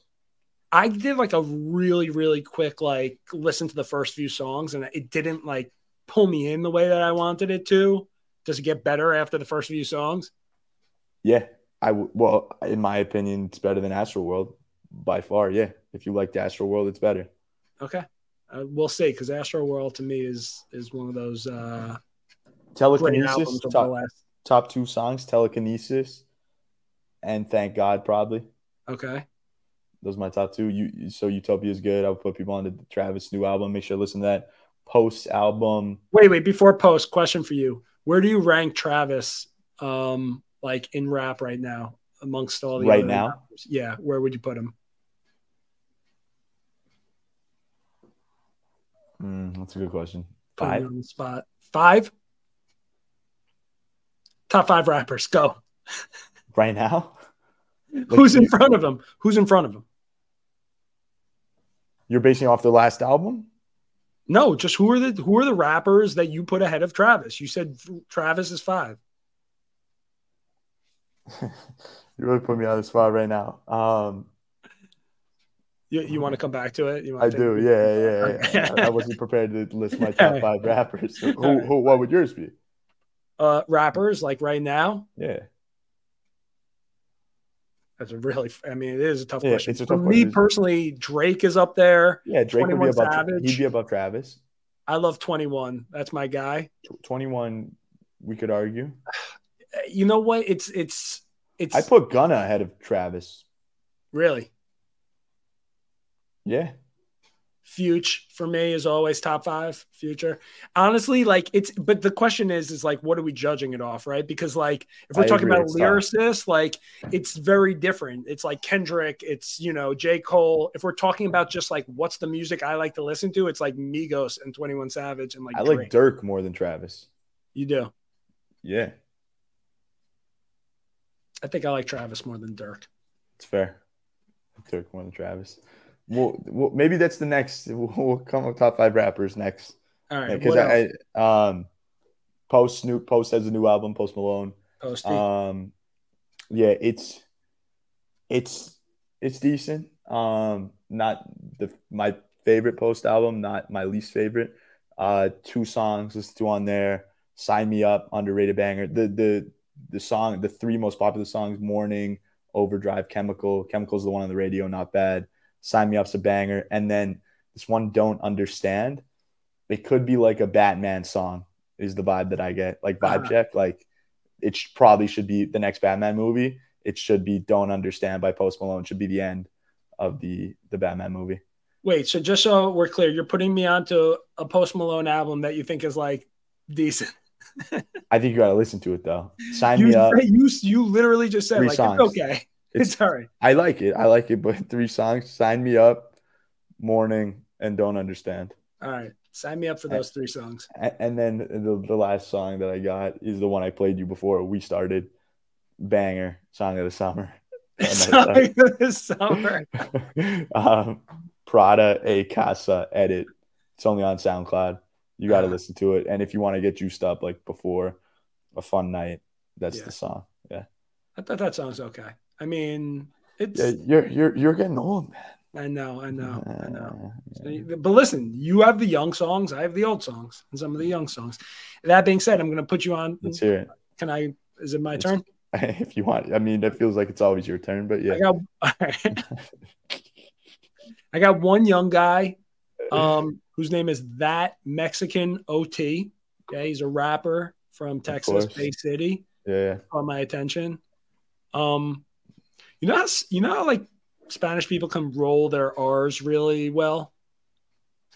I did like a really, really quick like listen to the first few songs, and it didn't like pull me in the way that I wanted it to. Does it get better after the first few songs? Yeah, I w- well, in my opinion, it's better than Astro World by far. Yeah, if you like Astro World, it's better. Okay, uh, we'll see. Because Astro World to me is is one of those uh, Telekinesis, top, last. top two songs, Telekinesis, and Thank God, probably. Okay, Those are my top two. You so Utopia is good. I would put people on the Travis new album. Make sure to listen to that post album. wait, wait. Before post, question for you: Where do you rank Travis, um, like in rap right now amongst all the Right other now? rappers? Yeah, where would you put him? Mm, that's a good question. Five. on the spot. Five. Top five rappers. Go. Right now, Who's in front of him? Who's in front of him? you're basing off the last album. No, just who are the who are the rappers that you put ahead of Travis? You said Travis is five. you really put me on the spot right now. Um, You, you want to come back to it? You I to do. Yeah, yeah. yeah. I, I wasn't prepared to list my top five rappers. Who, who? What would yours be? Uh, rappers like right now. Yeah. That's a really. I mean, it is a tough Yeah, question. it's a For tough me personally, Drake is up there. Yeah, Drake would be 21 above. Savage. He'd be above Travis. I love Twenty One. That's my guy. Twenty-one. We could argue. You know what? It's it's it's I put Gunna ahead of Travis. really Yeah. Future for me is always top five. Future, honestly, like it's. But the question is, is like, what are we judging it off, right? Because like, if we're I talking agree, about lyricists, like it's very different. It's like Kendrick, it's you know J Cole. If we're talking about just like what's the music I like to listen to, it's like Migos and Twenty One Savage and like I Drake. like Durk more than Travis. you do. Yeah, I think I like Travis more than Durk. it's fair. Durk more than Travis. Well, well maybe that's the next. We'll, we'll come with top five rappers next. All right, Because? I, um, Post Snoop Post has a new album. Post Malone. Posty. Um, yeah, it's it's it's decent. Um, not the my favorite Post album, not my least favorite. Uh, two songs listen to on there. Sign me up, underrated banger. The the the song, the three most popular songs: Morning, Overdrive, Chemical. Chemical's the one on the radio, not bad. Sign me up's a banger, and then this one, Don't Understand. It could be like a Batman song. Is the vibe that I get, like vibe Uh-huh. check, like it sh- probably should be the next Batman movie. It should be "Don't Understand" by Post Malone. Should be the end of the the Batman movie. Wait, so just so we're clear, you're putting me onto a Post Malone album that you think is like decent. I think you got to listen to it though. Sign You, me up. you you literally just said Three like songs. it's okay. It's, It's, all right. I like it. I like it. But three songs: "Sign Me Up," "Morning," and "Don't Understand." All right. Sign me up for those three songs. And then the, the last song that I got is the one I played you before we started. Banger, song of the summer. Sorry, this summer. um, Prada a Casa edit It's only on SoundCloud. You got to listen to it. And if you want to get juiced up like before a fun night, that's Yeah. the song. Yeah. I thought that sounds okay. I mean, it's. Yeah, you're you're you're getting old, man. I know, I know, I know. So But listen, you have the young songs. I have the old songs and some of the young songs. That being said, I'm going to put you on. Let's hear Can I? Is it my Let's- turn? if you want. I mean, it feels like it's always your turn, but yeah. I got. I got one young guy, um, whose name is that Mexican OT. Okay, he's a rapper from Texas. Bay City. yeah. Caught my attention. Um, you know, how, you know, how, like Spanish people can roll their R's really well.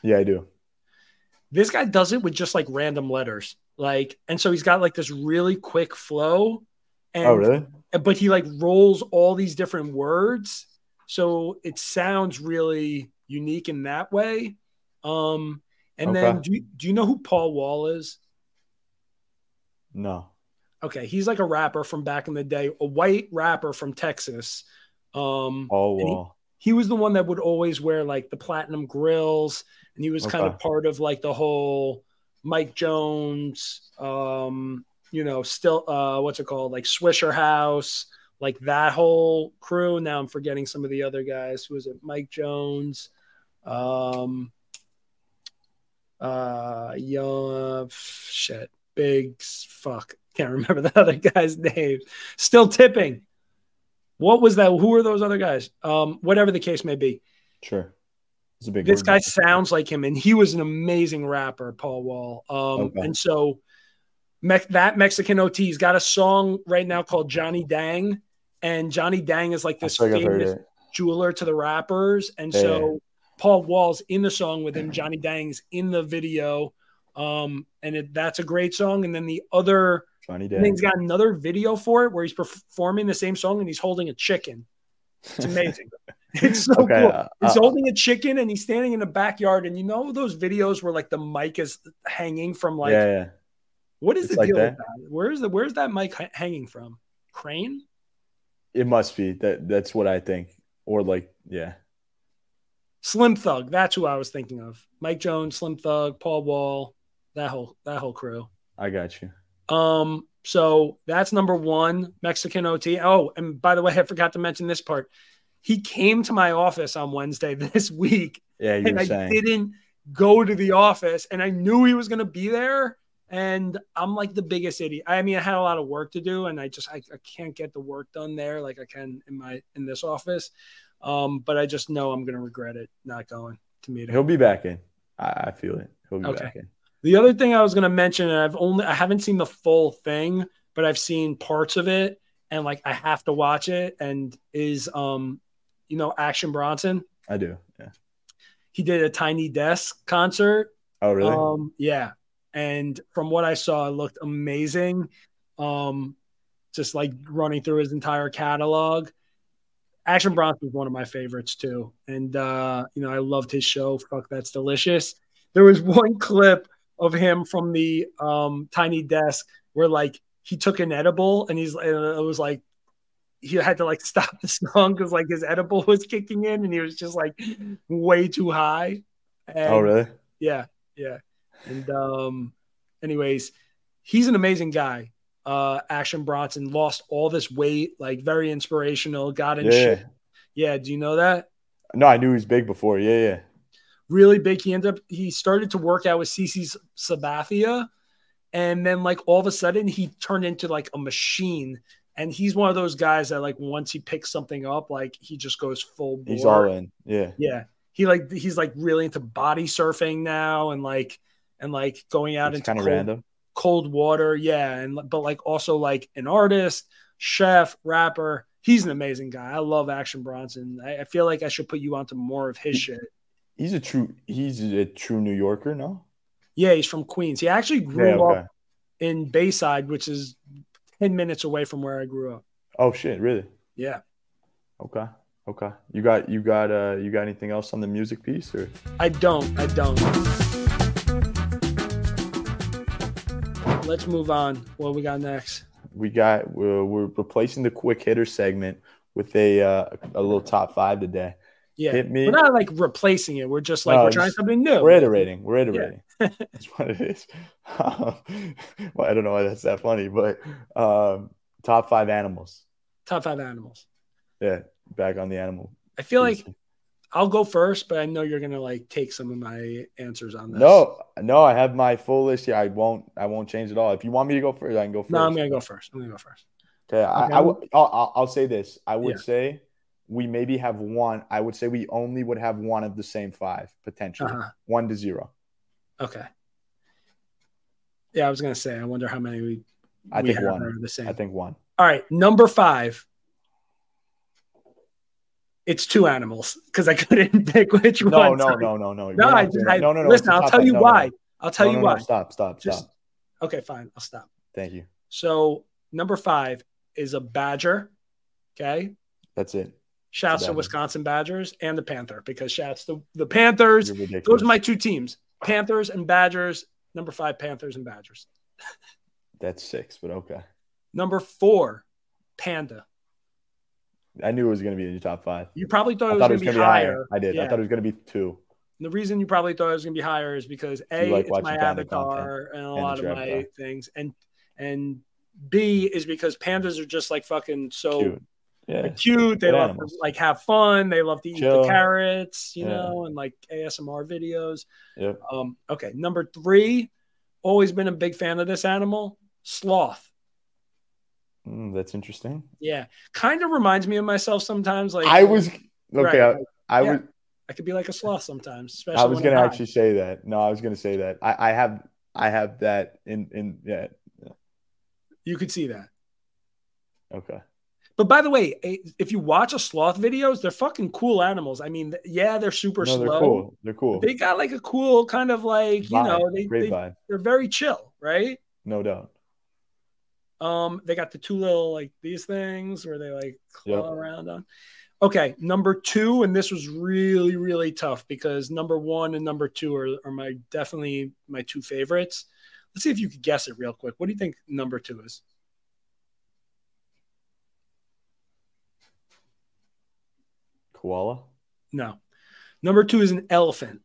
Yeah, I do. this guy does it with just like random letters like and so he's got like this really quick flow and oh, really? but he like rolls all these different words so it sounds really unique in that way um and then do you, do you know who paul wall is? No. okay he's like a rapper from back in the day a white rapper from texas. Um All And he- wall. he was the one that would always wear like the platinum grills and he was kind of part of like the whole mike jones um you know still uh what's it called? Like Swishahouse like that whole crew. Now i'm forgetting some of the other guys. Who was it? Mike jones. Um uh young shit. Big fuck. Can't remember the other guy's name. Still tipping. What was that? Who are those other guys? Um whatever the case may be. Sure. It's a big this guy sounds like him and he was an amazing rapper paul wall. Um Okay. and so Me- that mexican ot's got a song right now called johnny dang and johnny dang is like this feel like I've heard famous jeweler to the rappers and Yeah, so. Paul wall's in the song with him johnny dang's in the video um and it, that's a great song and then the other Johnny then he's got another video for it where he's performing the same song and he's holding a chicken it's amazing it's so Okay, cool uh, He's uh, holding a chicken and he's standing in the backyard. And you know those videos where like the mic is hanging from like yeah, yeah. what is It's the like deal that. with that? Where's the where's that mic h- hanging from? Crane? It must be. That that's what I think. Or like, yeah. Slim Thug. That's who I was thinking of. Mike Jones, Slim Thug, Paul Wall, that whole that whole crew. I got you. Um, so that's number one, Mexican OT. Oh, and by the way, I forgot to mention this part. He came to my office on Wednesday this week Yeah, you and I saying. didn't go to the office and I knew he was going to be there. And I'm like the biggest idiot. I mean, I had a lot of work to do and I just, I, I can't get the work done there like I can in my, in this office. Um, but I just know I'm going to regret it not going to meet him. He'll be back in. I, I feel it. He'll be Okay. back in. The other thing I was going to mention, and I've only, I haven't seen the full thing, but I've seen parts of it and like I have to watch it and is, um, you know, Action Bronson. I do. Yeah. He did a Tiny Desk concert Oh, really? Um, yeah. And from what I saw, it looked amazing. Um, just like running through his entire catalog. Action Bronson was one of my favorites too. And uh, you know, I loved his show. Fuck, that's delicious. There was one clip of him from the um tiny desk where like he took an edible and he's and it was like he had to like stop the song because like his edible was kicking in and he was just like way too high. And, oh, really? yeah, yeah. And um, anyways, he's an amazing guy. Uh, Action Bronson lost all this weight, like very inspirational. Got in Yeah. shit. Yeah, do you know that? No, I knew he was big before. Yeah, yeah. Really big. He ended up. He started to work out with CC Sabathia, and then like all of a sudden he turned into like a machine. And he's one of those guys that like once he picks something up, like he just goes full. Bore. He's all in. Yeah. Yeah. He like he's like really into body surfing now and like and like going out It's into kind of random. Cold water. Yeah. And but like also like an artist, chef, rapper. He's an amazing guy. I love Action Bronson. I, I feel like I should put you onto more of his shit. He's a true. He's a true New Yorker. No. Yeah, he's from Queens. He actually grew Yeah. Okay. up in Bayside, which is 10 minutes away from where I grew up. Oh shit! Really? Yeah. Okay. Okay. You got you got uh you got anything else on the music piece or? I don't. I don't. Let's move on. What we got next? we got we're, we're replacing the quick hitter segment with a uh, a little top five today, Yeah, hit me. we're not like replacing it. We're just like No, we're trying something new. We're iterating. We're iterating. That's what it is. Um, well, I don't know why that's that funny, but um, top five animals. Top five animals. Yeah, back on the animal. I feel like I'll go first, but I know you're gonna like take some of my answers on this. no, no, I have my full list here. I won't. I won't change it all. If you want me to go first, I can go first. no, I'm gonna go first. I'm gonna go first. Okay, I. I w- I'll, I'll, I'll say this. I would Yeah. say we maybe have one. I would say we only would have one of the same five potentially, Uh-huh. one to zero. Okay. Yeah, I was gonna say. I wonder how many we. I we think have one. the same. I think one. All right, number five. It's two animals because I couldn't pick which No, one. no, Sorry. no, no, no. No, I just. I, no, no, no. Listen, I'll tell you No, no, why. no. I'll tell No, you no, no. Stop, stop, Just- stop. Okay, fine. I'll stop. Thank you. So number five is a badger. Okay. That's it. Shouts to. Wisconsin Badgers and the Panther because shouts to the Panthers. Those are my two teams. Panthers and Badgers. Number five, Panthers and Badgers. That's six, but okay. Number four, Panda. I knew it was going to be in your top five. You probably thought it was thought it going was to going be to be higher. higher. I did. I thought it was going to be two. The reason you probably thought it was going to be higher is because a like it's my avatar and a and lot of my avatar. things, and and B is because pandas are just like fucking so Cute. Yeah. cute. They love animals. to like have fun. They love to eat Chill. the carrots, you Yeah. know, and like ASMR videos. Yep. Um, okay, number three, always been a big fan of this animal, sloth. Mm, that's interesting. Yeah, kind of reminds me of myself sometimes. Like I was okay. Right, I, like, I yeah. was. I could be like a sloth sometimes. Especially I was going to actually say that. No, I was going to say that. I, I have. I have that in in yeah. You could see that. Okay. But by the way, if you watch a sloth videos, they're fucking cool animals. I mean, yeah, they're super No, they're slow. cool. They're cool. They got like a cool kind of like you know they, Great they vibe. they're very chill, right? No doubt. Um, they got the two little like these things where they like claw Yep. around on. Okay, number two, and this was really really tough because number one and number two are, are my definitely my two favorites. Let's see if you could guess it real quick. What do you think number two is? Koala. No, number two is an elephant.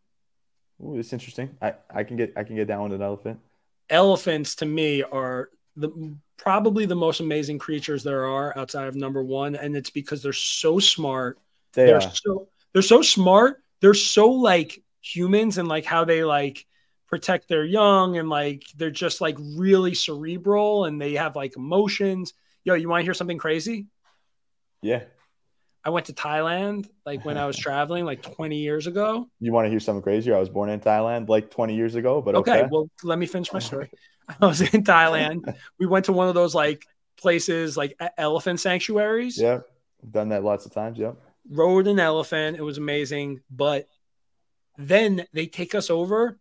Ooh, that's interesting. I, I can get I can get down with an elephant. elephants to me are the probably the most amazing creatures there are outside of number one and it's because they're so smart They they're are. so they're so smart they're so like humans and like how they like protect their young and like they're just like really cerebral and they have like emotions yo you want to hear something crazy Yeah. i went to thailand like when i was traveling like 20 years ago You want to hear something crazier? I was born in Thailand like 20 years ago, but okay, okay. well let me finish my story i was in thailand we went to one of those like places like elephant sanctuaries yeah. Done that lots of times. Yep. rode an elephant it was amazing but then they take us over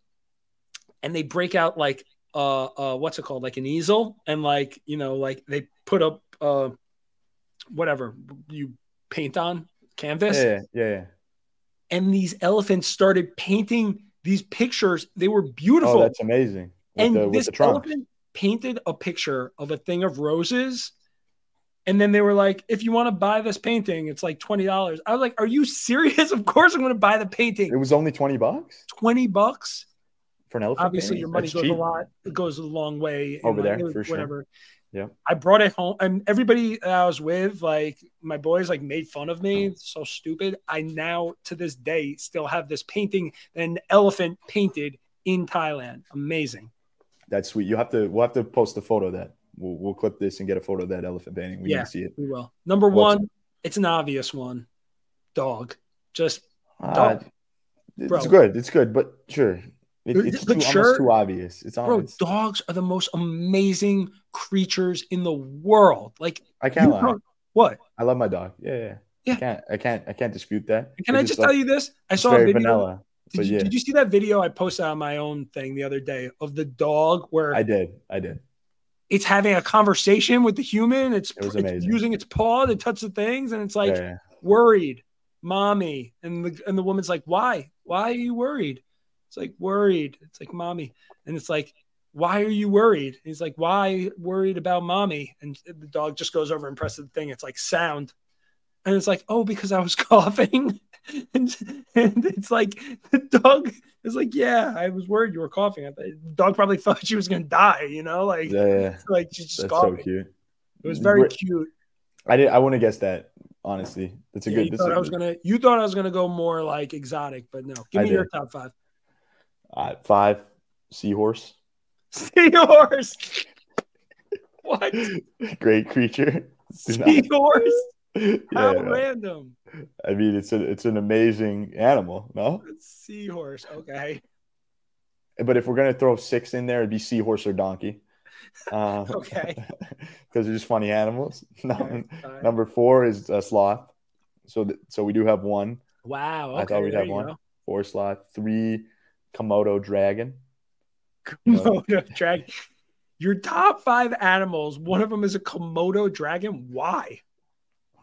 and they break out like uh uh what's it called like an easel and like you know like they put up uh whatever you paint on canvas Yeah, yeah, yeah. and these elephants started painting these pictures they were Oh, beautiful that's amazing. And the, this elephant painted a picture of a thing of roses. And then they were like, if you want to buy this painting, it's like $20. I was like, are you serious? Of course I'm going to buy the painting. It was only 20 bucks 20 bucks. for an elephant. Obviously, painting? your money That's goes cheap. a lot. It goes a long way Over there, for sure. Yeah. I brought it home, and everybody that I was with, like my boys, like made fun of me. It's so stupid. I now, to this day, still have this painting that an elephant painted in Thailand. Amazing. That's sweet. You have to. We'll have to post a photo of that. We'll, we'll clip this and get a photo of that elephant painting. We Yeah. need to see it. We will. Number What's- one, it's an obvious one. Dog. Just Ah, Dog. it's Bro. good. It's good, but sure. It, But it's too, sure- almost too obvious. It's bro, almost. dogs are the most amazing creatures in the world. Like I can't lie. what? I love my dog. Yeah, yeah. Yeah. I can't. I can't. I can't dispute that. Can I just like- tell you this? I saw a video. vanilla. Did you, yeah. did you see that video I posted on my own thing the other day of the dog where I did. I did. it's having a conversation with the human? It's, It it's using its paw to touch the things, and it's like yeah, worried, mommy, and the and the woman's like, why? Why are you worried? It's like worried. It's like mommy, and it's like, why are you worried? He's like, why worried about mommy? And the dog just goes over and presses the thing. It's like sound. And it's like, oh, because I was coughing. and, and it's like the dog is like, yeah, I was worried you were coughing. The dog probably thought she was gonna die, you know, like Yeah, yeah. like she's just That's coughing. so cute. It was very We're- cute. I did. I wouldn't have guessed that. Honestly, that's a Yeah, good. you thought I was good- gonna you thought I was gonna go more like exotic, but no. Give I me your top five. Uh, five seahorse. Seahorse. what? Great creature. Seahorse? yeah, How man. random. I mean, it's a, it's an amazing animal, no? Seahorse. Okay. But if we're gonna throw six in there, it'd be seahorse or donkey. Um, Okay. because they're just funny animals. Right. number four is uh, sloth. So th- so we do have one. Wow. I thought we'd there have one. go. Four sloth. Three Komodo dragon. Komodo dragon. Your top five animals, one of them is a Komodo dragon. Why?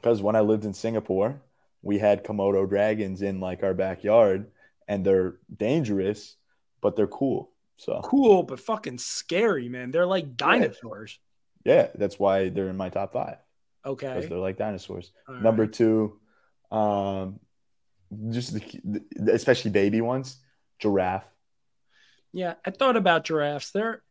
Because when I lived in Singapore, we had Komodo dragons in like our backyard, and they're dangerous, but they're cool. So Cool, but fucking scary, man. They're like dinosaurs. yeah, that's why they're in my top five Okay. because they're like dinosaurs. All Number right. two, um, just the, the- especially baby ones, giraffe. Yeah, I thought about giraffes. They're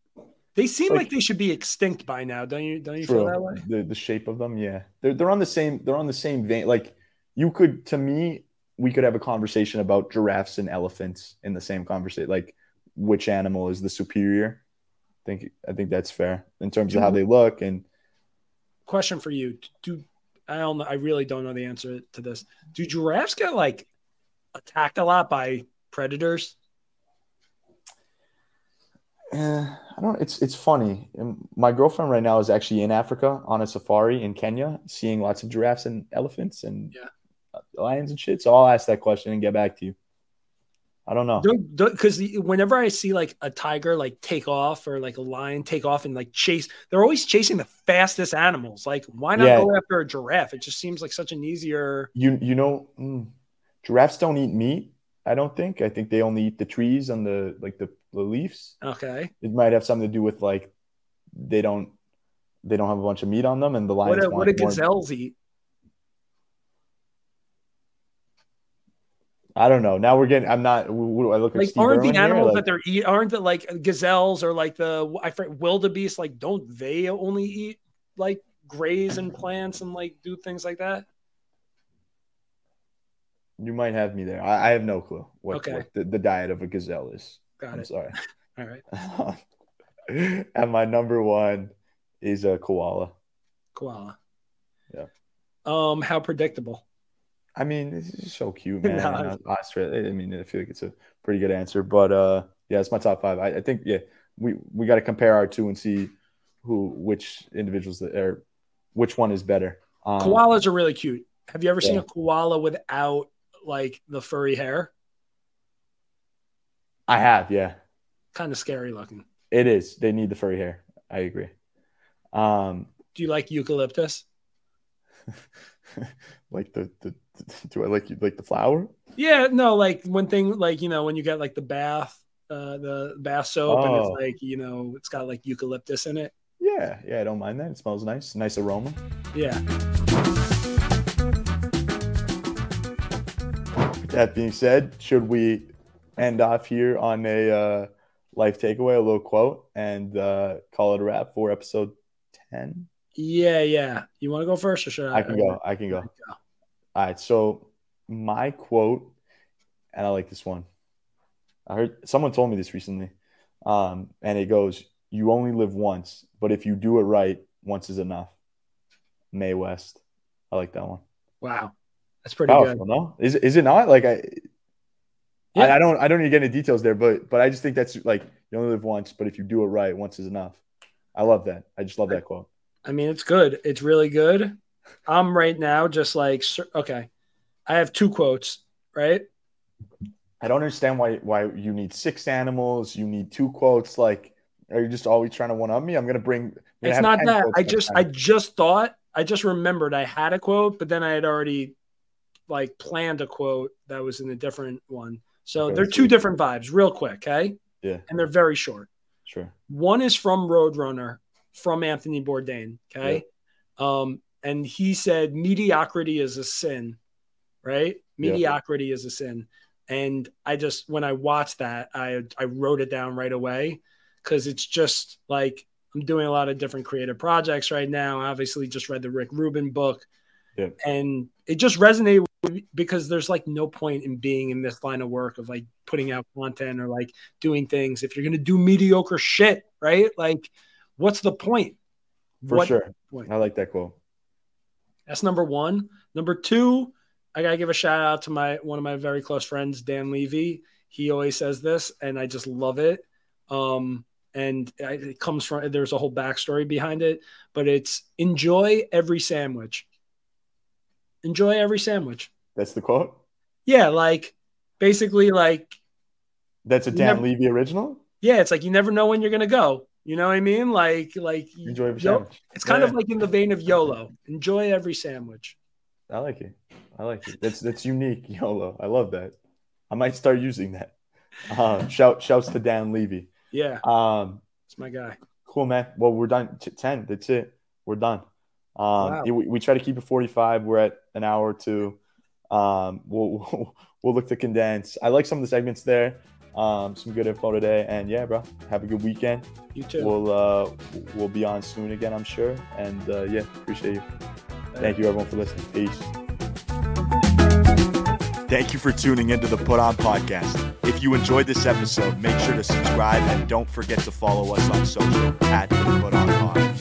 they seem Like- like, they should be extinct by now. Don't you don't you feel that way? The the shape of them, yeah, they're they're on the same they're on the same vein. Like you could, to me, we could have a conversation about giraffes and elephants in the same conversation. Like which animal is the superior? I think I think that's fair in terms of how they look and Question for you. Do I don't know I really don't know the answer to this. Do giraffes get like attacked a lot by predators? Eh, I don't. It's it's funny. Um, My girlfriend right now is actually in Africa on a safari in Kenya, seeing lots of giraffes and elephants and Yeah. uh, lions and shit. So I'll ask that question and get back to you. I don't know. Because whenever I see like a tiger like take off or like a lion take off and like chase, they're always chasing the fastest animals. Like, why not Yeah. go after a giraffe? It just seems like such an easier. You you know, mm, giraffes don't eat meat. I don't think. I think they only eat the trees and the like the, the leaves. Okay. It might have something to do with like they don't they don't have a bunch of meat on them, and the What lions. what want do more- gazelles eat? I don't know. Now we're getting. I'm not. What do I look like? Steve aren't Irwin the animals Like- that they're eat aren't the like gazelles or like the I forget wildebeest? Like, don't they only eat like graze and plants and like do things like that? You might have me there. I, I have no clue what, Okay. what the, the diet of a gazelle is. Got I'm it. sorry. All right. and my number one is a koala. Koala. Yeah. Um, how predictable. I mean, it's just so cute, man. No. Australia. I mean, I feel like it's a pretty good answer, but uh, yeah, it's my top five. I, I think yeah, we we got to compare our two and see who which individuals that are which one is better. Um, Koalas are really cute. Have you ever seen a koala without like the furry hair? I have, yeah, Kind of scary looking. it is. They need the furry hair. I agree. Um, Do you like eucalyptus? like the, the do I like like the flower? Yeah, no, like one thing like you know when you get like the bath, uh, the bath soap, and Oh. it's like you know it's got like eucalyptus in it. Yeah, yeah, I don't mind that. It smells nice, nice aroma. Yeah, that being said, should we end off here on a uh, life takeaway, a little quote, and uh, call it a wrap for episode ten? yeah, yeah. You want to go first or should I? I can go. I can go. All right. So my quote, and I like this one. I heard someone told me this recently, um, and it goes, "You only live once, but if you do it right, once is enough." Mae West. I like that one. Wow, that's pretty Powerful, good. no? Is is it not? Like I, Yeah. I, I don't I don't need to get into details there, but but I just think that's like you only live once, but if you do it right, once is enough. I love that. I just love that quote. I mean, it's good. It's really good. I'm right now just like okay. I have two quotes, right? I don't understand why why you need six animals, you need two quotes. Like, are you just always trying to one up me? I'm gonna bring. I'm gonna It's not that. I just time. I just thought I just remembered I had a quote, but then I had already like planned a quote that was in a different one. So Okay, they're two different vibes, real quick, okay? Yeah. And they're very short. sure. One is from Roadrunner from Anthony Bourdain, okay? Um, and he said mediocrity is a sin, right? Yeah. Mediocrity is a sin. And I just when I watched that, I I wrote it down right away because it's just like I'm doing a lot of different creative projects right now. Obviously, just read the Rick Rubin book, Yeah. and it just resonated because there's like no point in being in this line of work of like putting out content or like doing things if you're gonna do mediocre shit, right? Like, what's the point? For What sure. point? I like that quote. That's number one. Number two, I gotta give a shout out to my one of my very close friends, Dan Levy. He always says this, and I just love it. Um, and it comes from there's a whole backstory behind it, but it's enjoy every sandwich. Enjoy every sandwich. That's the quote. Yeah, like basically, like That's a Dan never- Levy original. yeah, it's like you never know when you're gonna go. You know what I mean? Like, like Enjoy every yo- sandwich. It's kind of like in the vein of YOLO. Enjoy every sandwich. I like it. I like it. That's that's unique, YOLO. I love that. I might start using that. Uh, shout shouts to Dan Levy. Yeah, Um, it's my guy. cool, man. Well, we're done. T- Ten. That's it. We're done. Um, Wow. we, we try to keep it forty-five. We're at an hour or two. Um, we'll we'll look to condense. I like some of the segments there. Um, some good info today, and yeah, bro. Have a good weekend. You too. We'll uh, we'll be on soon again, I'm sure. And uh, yeah, appreciate you. Thank you, everyone, for listening. Peace. Thank you for tuning into the Put On Podcast. If you enjoyed this episode, make sure to subscribe and don't forget to follow us on social at the Put On Pod.